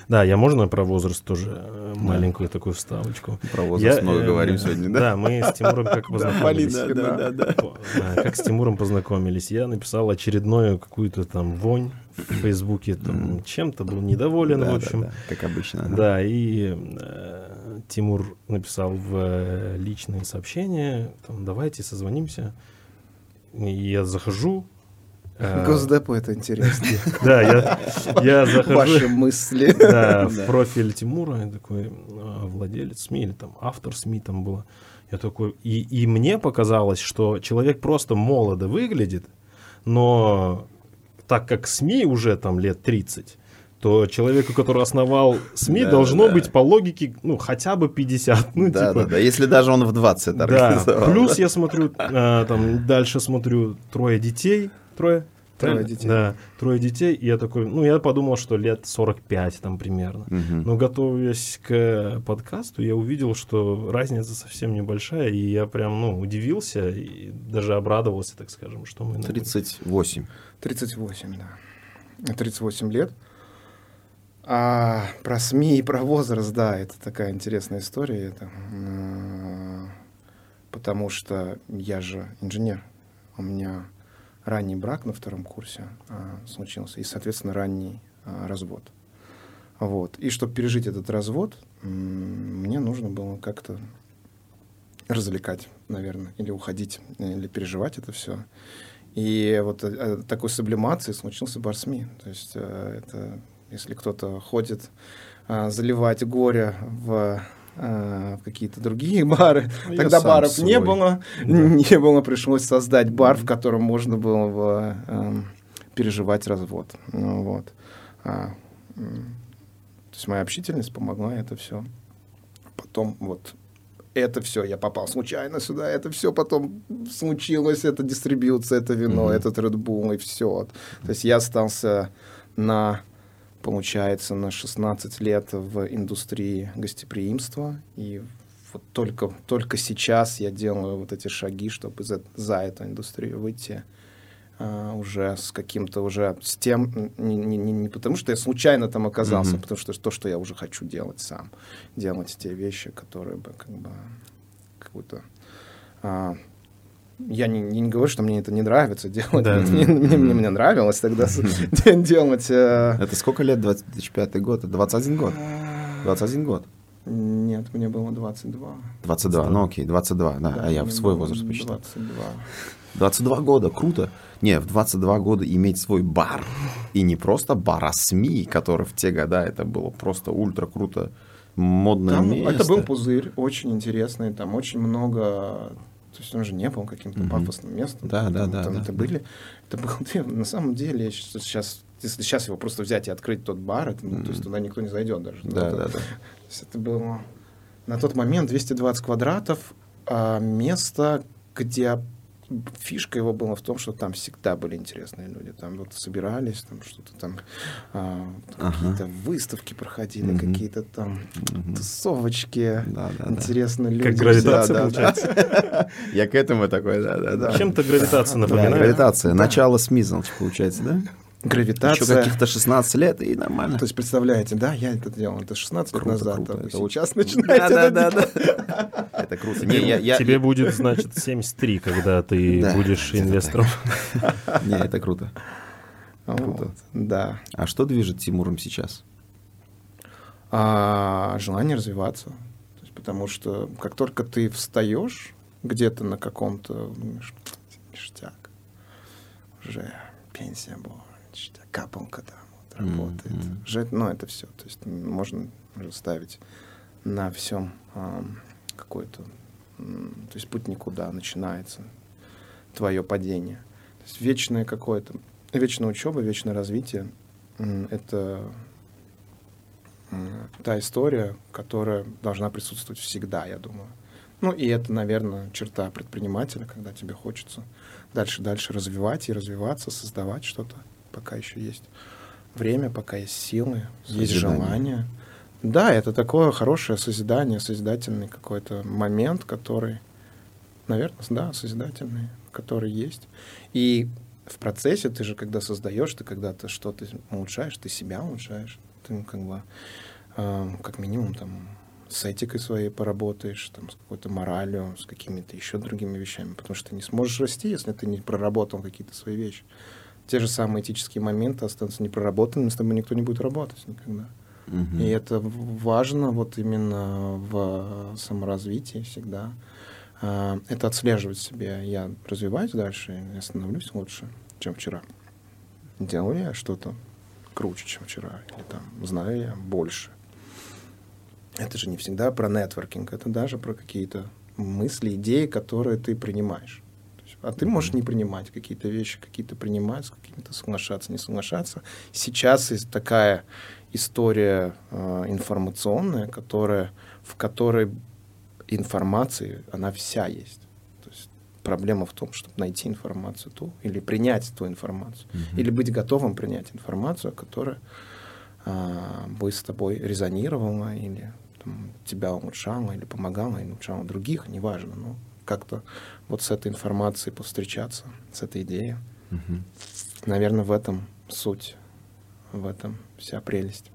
B: Да, я можно про возраст тоже э, маленькую такую вставочку.
A: про возраст
B: Я,
A: много
B: э,
A: говорим сегодня, да?
B: Да, мы с Тимуром как познакомились.
A: да, да, да, да.
B: Да, Как с Тимуром познакомились. Я написал очередную какую-то там вонь в Фейсбуке, там чем-то был недоволен,
A: Да,
B: в
A: да,
B: общем.
A: да, как обычно. да.
B: Да, и э, Тимур написал в э, личные сообщения, там, давайте созвонимся. И я захожу. э,
C: Госдепу это интересно.
B: Да, я, я захожу.
C: Ваши мысли.
B: Да, в профиль Тимура, я такой а, владелец СМИ или там автор СМИ там было. Я такой, и, и мне показалось, что человек просто молодо выглядит, но так как СМИ уже там лет 30, то человеку, который основал СМИ,
A: Да,
B: должно
A: да.
B: быть по логике, ну, хотя бы 50. Ну,
A: да,
B: типа,
A: да, да, если даже он в 20 это
B: да,
A: организовал,
B: плюс я смотрю, а, там дальше смотрю трое детей, трое,
C: Трое детей.
B: Да, трое детей, и я такой, ну, я подумал, что лет 45 там примерно.
A: Мгм.
B: Но готовясь к подкасту, я увидел, что разница совсем небольшая, и я прям, ну, удивился и даже обрадовался, так скажем, что мы... на-
A: 38.
C: 38, да. 38 лет. А про СМИ и про возраст, да, это такая интересная история. Это, м, потому что я же инженер. У меня ранний брак на втором курсе а, случился, и, соответственно, ранний а, развод. Вот. И чтобы пережить этот развод, м, мне нужно было как-то развлекать, наверное, или уходить, или переживать это все. И вот э, э, такой сублимации случился бар СМИ. То есть э, это, если кто-то ходит а, заливать горе в, э, в какие-то другие бары,
A: Ну, я
C: тогда баров
A: свой.
C: не было, не было, пришлось создать бар, в котором можно было эм, переживать развод. Ну, вот. А, то есть моя общительность помогла это все. Потом вот это все, я попал случайно сюда, это все потом случилось, это дистрибьюция, это вино,
A: Мгм.
C: этот Red Bull и все. То есть я остался на, получается, на 16 лет в индустрии гостеприимства, и вот только, только сейчас я делаю вот эти шаги, чтобы за, за эту индустрию выйти а, уже с каким-то уже с тем не, не, не- потому что я случайно там оказался,
A: Мгм.
C: потому что то, что я уже хочу делать сам, делать те вещи, которые бы как бы какую-то а, я не, не говорю, что мне это не нравится делать.
B: Да.
C: Мне, мне, мне- мне нравилось тогда делать. э,
A: Это сколько лет? 2005 год? 21 год? 21 год.
C: Нет, мне было 22.
A: 22, ну окей, 22, да, а я в свой возраст посчитал.
C: 22.
A: 22 года, круто. Не, в 22 года иметь свой бар. И не просто бар, а СМИ, который в те года это было просто ультра круто модное
C: Там,
A: место.
C: это был пузырь, очень интересный, там очень много... То есть он же не был каким-то
A: Мгм.
C: пафосным местом.
A: Да, да,
C: Там-
A: да,
C: там
A: да.
C: Это были... Это был... На самом деле, сейчас... Если сейчас его просто взять и открыть тот бар, это, ну, то есть туда никто не зайдет даже.
A: Да,
C: это-
A: да, да.
C: То есть это было на тот момент 220 квадратов, а, место, где фишка его была в том, что там всегда были интересные люди. Там вот собирались, там что-то там, а,
A: Ага.
C: какие-то выставки проходили,
A: Мгм.
C: какие-то там
A: Мгм.
C: тусовочки,
A: Да, да, да.
C: интересные люди.
B: Как гравитация,
C: Да, да, да.
B: получается.
A: Я к этому такой, да, да, да.
B: Чем-то гравитация
A: Да,
B: напоминает.
A: гравитация. Начало Смизалч, получается, да? Еще
C: Гравитация.
A: каких-то 16 лет и нормально.
C: То есть, представляете, да, я это делал, это 16 лет
A: Круто,
C: назад,
A: круто.
C: а
A: Это
C: сейчас
A: очень-
C: начинаете
A: Да,
C: это
A: да, да, да. Это круто. Не,
B: Тебе,
A: я- я-
B: тебе будет, значит, 73, когда ты
A: Да,
B: будешь инвестором.
A: Не, это круто.
C: Вот, Да.
A: А что движет Тимуром сейчас?
C: А желание развиваться. То есть, потому что как только ты встаешь где-то на каком-то, думаешь, ништяк, уже пенсия была, капалка там вот, работает.
A: мгм.
C: Уже, ну, это все. То есть можно ставить на всем ам, какой-то, то есть путь никуда начинается, твое падение. То есть вечное какое-то, вечная учеба, вечное развитие это та история, которая должна присутствовать всегда, я думаю. Ну, и это, наверное, черта предпринимателя, когда тебе хочется дальше-дальше развивать и развиваться, создавать что-то, пока еще есть время, пока есть силы, есть
A: Созидание.
C: желание. Да, это такое хорошее созидание, созидательный какой-то момент, который, наверное, да, созидательный, который есть. И в процессе ты же, когда создаешь, ты когда-то что-то улучшаешь, ты себя улучшаешь, ты как бы э, как минимум там с этикой своей поработаешь, там, с какой-то моралью, с какими-то еще другими вещами, потому что ты не сможешь расти, если ты не проработал какие-то свои вещи. Те же самые этические моменты останутся непроработанными, с тобой никто не будет работать никогда.
A: Мгм.
C: И это важно вот именно в саморазвитии всегда. А, Это отслеживать себя. Я развиваюсь дальше, я становлюсь лучше, чем вчера. Делаю я что-то круче, чем вчера. Или там знаю я больше. Это же не всегда про нетворкинг, это даже про какие-то мысли, идеи, которые ты принимаешь. Есть, а ты можешь не принимать какие-то вещи, какие-то принимать, с какими-то соглашаться, не соглашаться. Сейчас есть такая история э, информационная, которая, в которой информации, она вся есть. То есть проблема в том, чтобы найти информацию ту, или принять ту информацию,
A: Мгм.
C: или быть готовым принять информацию, которая а, бы с тобой резонировала, или там, тебя улучшала, или помогала, или улучшала других, неважно. Но как-то вот с этой информацией повстречаться, с этой идеей.
A: Мгм.
C: Наверное, в этом суть, в этом вся прелесть.